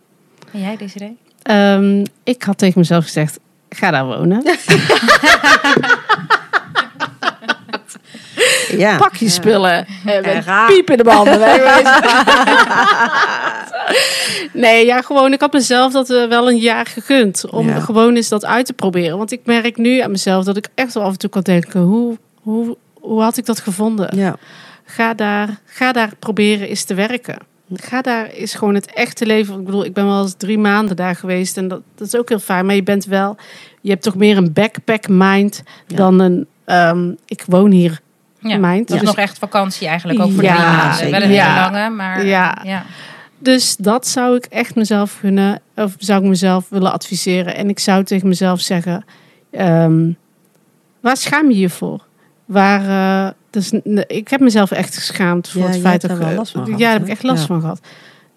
En jij, Desiree? Ehm, ik had tegen mezelf gezegd, ga daar wonen. [LAUGHS] Ja. Pak je spullen. Ga. piep in de banden. [LAUGHS] nee, ja, gewoon. Ik had mezelf dat eh, wel een jaar gegund. Om Ja. gewoon eens dat uit te proberen. Want ik merk nu aan mezelf dat ik echt wel af en toe kan denken... Hoe, hoe, hoe had ik dat gevonden? Ja. Ga, daar, ga daar proberen eens te werken. Ga daar eens gewoon het echte leven... Ik bedoel, ik ben wel eens drie maanden daar geweest. En dat, dat is ook heel fijn. Maar je bent wel... Je hebt toch meer een backpack mind Ja. dan een... ehm, ik woon hier Ja, Mind. dat is nog echt vakantie eigenlijk, ook voor Ja, de drie maanden. zeker. Wel een hele lange, maar Ja. ja. Dus dat zou ik echt mezelf gunnen, of zou ik mezelf willen adviseren. En ik zou tegen mezelf zeggen: ehm, waar schaam je je voor? Waar, eh, dus, ik heb mezelf echt geschaamd voor Ja, het feit dat er wel ik- last van Ja, gehad, daar heb ik echt last Ja. van gehad.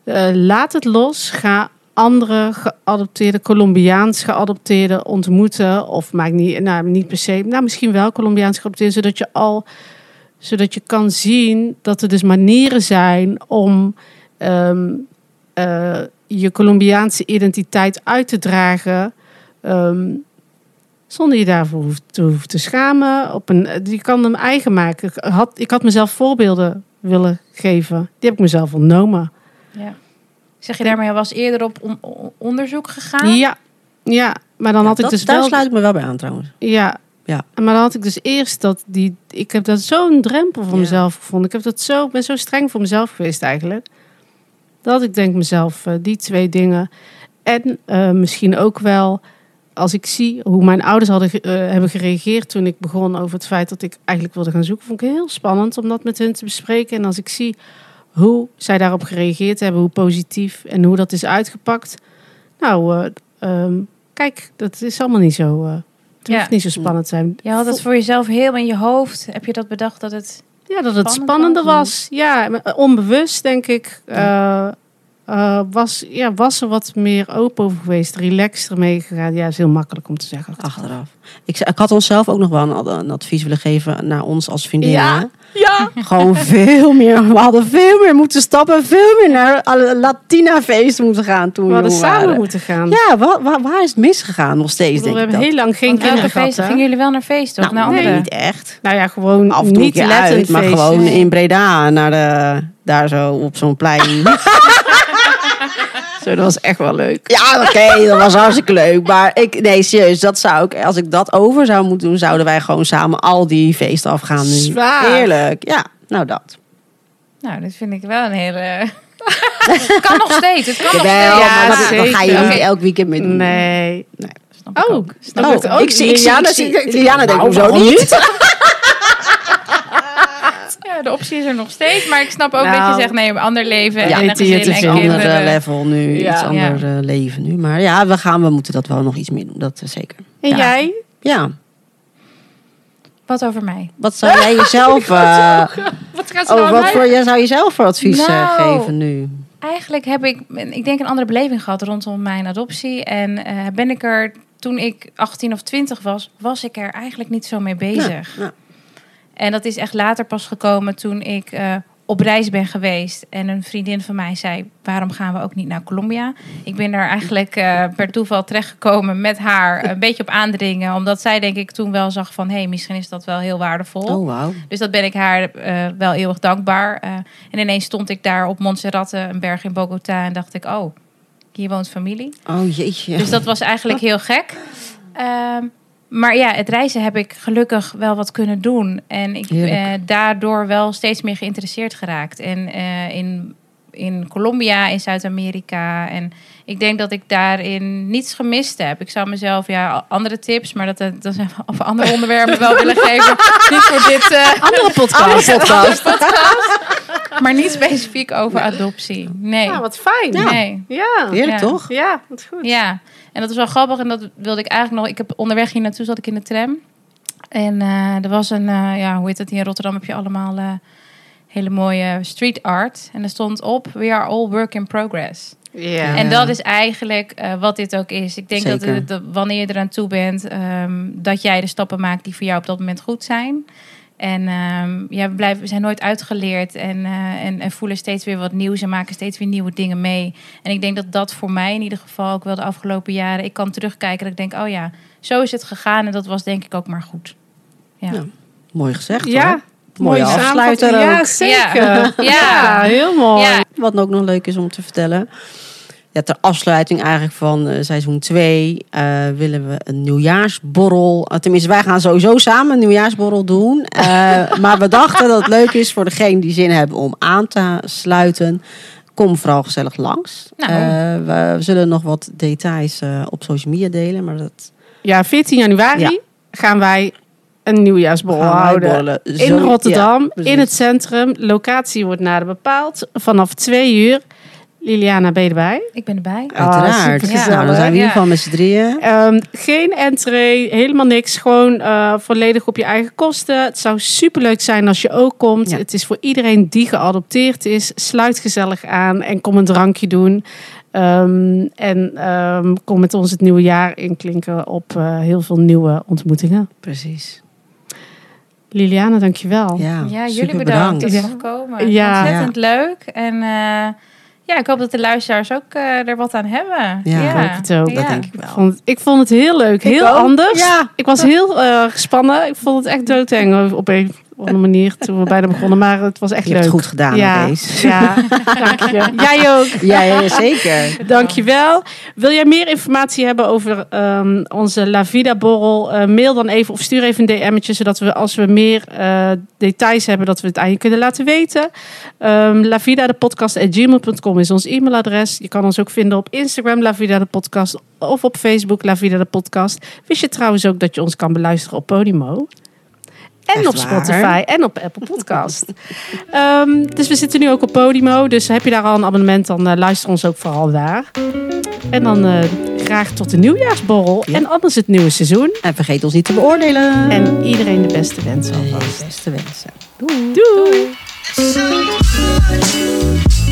Eh, laat het los. Ga andere geadopteerde, Colombiaans geadopteerde ontmoeten. Of maakt niet, nou, niet per se, nou, misschien wel Colombiaans geadopteerde, zodat je al zodat je kan zien dat er dus manieren zijn om ehm, eh, je Colombiaanse identiteit uit te dragen. ehm, zonder je daarvoor te, hoeft te schamen. Op een, je kan hem eigen maken. Ik had, ik had mezelf voorbeelden willen geven. Die heb ik mezelf ontnomen. Ja. Zeg je daarmee, je was eerder op on- on- onderzoek gegaan? Ja, ja, maar dan had ik dat, dus daar wel... sluit ik me wel bij aan trouwens. Ja. Ja. Maar dan had ik dus eerst dat die. Ik heb dat zo'n drempel voor Ja. mezelf gevonden. Ik heb dat zo, ben zo streng voor mezelf geweest eigenlijk. Dat ik denk mezelf eh, die twee dingen. En eh, misschien ook wel als ik zie hoe mijn ouders hadden, eh, hebben gereageerd toen ik begon over het feit dat ik eigenlijk wilde gaan zoeken, vond ik heel spannend om dat met hun te bespreken. En als ik zie hoe zij daarop gereageerd hebben, hoe positief en hoe dat is uitgepakt. Nou, eh, ehm, kijk, dat is allemaal niet zo. Eh het Ja. niet zo spannend te zijn. Je had het voor jezelf heel in je hoofd. Heb je dat bedacht dat het... Ja, dat het Spannend spannender was. was. Ja, maar onbewust denk ik. eh, eh, was, ja, was er wat meer open over geweest, relaxed ermee gegaan. Ja, is heel makkelijk om te zeggen. Achteraf. Ik, ik had onszelf ook nog wel een, ad- een advies willen geven naar ons als vriendinnen. Ja. Ja, [LAUGHS] Gewoon veel meer. We hadden veel meer moeten stappen. Veel meer naar alle Latina-feesten moeten gaan toen we we hadden samen waren. moeten gaan. Ja, waar, waar, waar is het misgegaan nog steeds, bedoel, denk we ik hebben dat? heel lang geen kinderen gehad. feesten gingen jullie wel naar feesten? Of Nou, naar nee, andere? niet echt. Nou ja, gewoon Af en toe een niet uit, maar feesten. gewoon in Breda, naar de, daar zo op zo'n plein. [LAUGHS] Zo, dat was echt wel leuk. Ja, oké, [LAUGHS] dat was hartstikke leuk. Maar ik, nee, serieus, dat zou ik, als ik dat over zou moeten doen, zouden wij gewoon samen al die feesten afgaan nu. Zwaar. Eerlijk, ja, nou dat. Nou, dat vind ik wel een hele... het [LAUGHS] kan nog steeds. Het kan nog steeds. maar dat, ga je niet elk weekend mee doen. Nee. Snap ik Oh, ook. Snap Oh, ik ook. ik zie, ik zie, Liliana ik denkt- hoezo waarom [LAUGHS] Ja, de optie is er nog steeds. Maar ik snap ook dat Nou, je zegt, nee, een ander leven. ja, en het is en een kinderen. ander level nu, Ja. iets ander eh, leven nu. Maar ja, we gaan, we moeten dat wel nog iets meer doen, dat eh, zeker. En Ja. jij? Ja, Wat over mij? Wat zou jij jezelf... [LAUGHS] eh, Wat gaat ze oh, nou wat mij? voor, jij zou jezelf voor advies eh, Nou, geven nu? Eigenlijk heb ik, ik denk, een andere beleving gehad rondom mijn adoptie. En eh, ben ik er, toen ik 18 of 20 was, was ik er eigenlijk niet zo mee bezig. ja. En dat is echt later pas gekomen toen ik eh, op reis ben geweest. En een vriendin van mij zei, waarom gaan we ook niet naar Colombia? Ik ben daar eigenlijk eh, per toeval terechtgekomen met haar. Een beetje op aandringen. Omdat zij denk ik toen wel zag van, hé, hey, misschien is dat wel heel waardevol. Oh. Dus dat ben ik haar eh, wel eeuwig dankbaar. En ineens stond ik daar op Montserrat, een berg in Bogota, en dacht ik, oh, hier woont familie. Oh, jeetje. Dus dat was eigenlijk heel gek. Ehm, maar ja, het reizen heb ik gelukkig wel wat kunnen doen. En ik ben daardoor wel steeds meer geïnteresseerd geraakt. En eh, in, in Colombia, in Zuid-Amerika. En ik denk dat ik daarin niets gemist heb. Ik zou mezelf ja, andere tips, maar dat, dat zijn [LAUGHS] of andere onderwerpen wel willen [LAUGHS] geven. Niet voor dit. eh, Andere podcast. [LAUGHS] maar niet specifiek over adoptie. Nee. Ja, wat fijn. Nee. Ja. Heerlijk, Ja. toch? Ja, dat is goed. Ja, en dat is wel grappig. En dat wilde ik eigenlijk nog. Ik heb onderweg hier naartoe zat ik in de tram. En eh, er was een, eh, ja, hoe heet het? Hier in Rotterdam heb je allemaal eh, hele mooie street art. En er stond op: We are all work in progress. Ja. En dat is eigenlijk eh, wat dit ook is. Ik denk dat, Zeker. het- dat wanneer je eraan toe bent, ehm, dat jij de stappen maakt die voor jou op dat moment goed zijn. En ehm, ja, we, blijven, we zijn nooit uitgeleerd en, eh, en, en voelen steeds weer wat nieuws en maken steeds weer nieuwe dingen mee. En ik denk dat dat voor mij in ieder geval ook wel de afgelopen jaren, ik kan terugkijken dat ik denk, oh ja, zo is het gegaan en dat was denk ik ook maar goed. Ja, Ja. Mooi gezegd Ja. hoor. Mooie Mooie afsluiter. Ja, zeker. Ja. [LAUGHS] Ja, heel mooi. Ja. Wat ook nog leuk is om te vertellen. Ja, ter afsluiting eigenlijk van eh, seizoen 2 willen we een nieuwjaarsborrel. eh, tenminste, wij gaan sowieso samen een nieuwjaarsborrel doen. Eh, [LAUGHS] maar we dachten dat het leuk is voor degene die zin hebben om aan te sluiten. Kom vooral gezellig langs. Nou. Eh, we, zullen nog wat details eh, op social media delen. Maar dat Ja, 14 januari Ja. gaan wij een wij houden. In Rotterdam, ja, in het centrum. Locatie wordt nader bepaald. Vanaf twee uur. Liliana, ben je erbij? ik ben erbij. Uiteraard. Ah, ja, supergezellig. dan zijn we in ieder geval met z'n drieën. Ehm, geen entree, helemaal niks. Gewoon eh, volledig op je eigen kosten. Het zou superleuk zijn als je ook komt. Ja. Het is voor iedereen die geadopteerd is. Sluit gezellig aan en kom een drankje doen. Ehm, en ehm, kom met ons het nieuwe jaar inklinken op eh, heel veel nieuwe ontmoetingen. Precies. Liliana, dankjewel. Ja, Ja, jullie super bedankt dat mocht komen. Ja. Ontzettend leuk. En eh, ja, ik hoop dat de luisteraars ook eh, er wat aan hebben. Ja, ik het ook. Ja. Dat denk ik Ik wel. vond, het, ik vond het heel leuk, heel ook. anders. Ja. Ik was heel eh, gespannen. Ik vond het echt doodeng op een of andere manier toen we bijna begonnen. Maar het was echt Je hebt leuk. het goed gedaan, ja, deze. [LAUGHS] Ja, dank je. Jij ook. [LAUGHS] Ja, ja, zeker. Dankjewel. Wil jij meer informatie hebben over ehm, onze La Vida borrel? eh, mail dan even of stuur even een DM'tje, zodat we als we meer eh, details hebben, dat we het aan je kunnen laten weten. Um, La Vida de podcast gmail.com is ons e-mailadres. Je kan ons ook vinden op Instagram La Vida de podcast of op Facebook La Vida de podcast. Wist je trouwens ook dat je ons kan beluisteren op Podimo? En Echt op waar? Spotify en op Apple Podcast. [LAUGHS] Ehm, dus we zitten nu ook op Podimo. Dus heb je daar al een abonnement, dan eh, luister ons ook vooral daar. En dan eh, graag tot de nieuwjaarsborrel. Ja. En anders het nieuwe seizoen. En vergeet ons niet te beoordelen. En iedereen de beste wensen de alvast. beste wensen. Doei. So much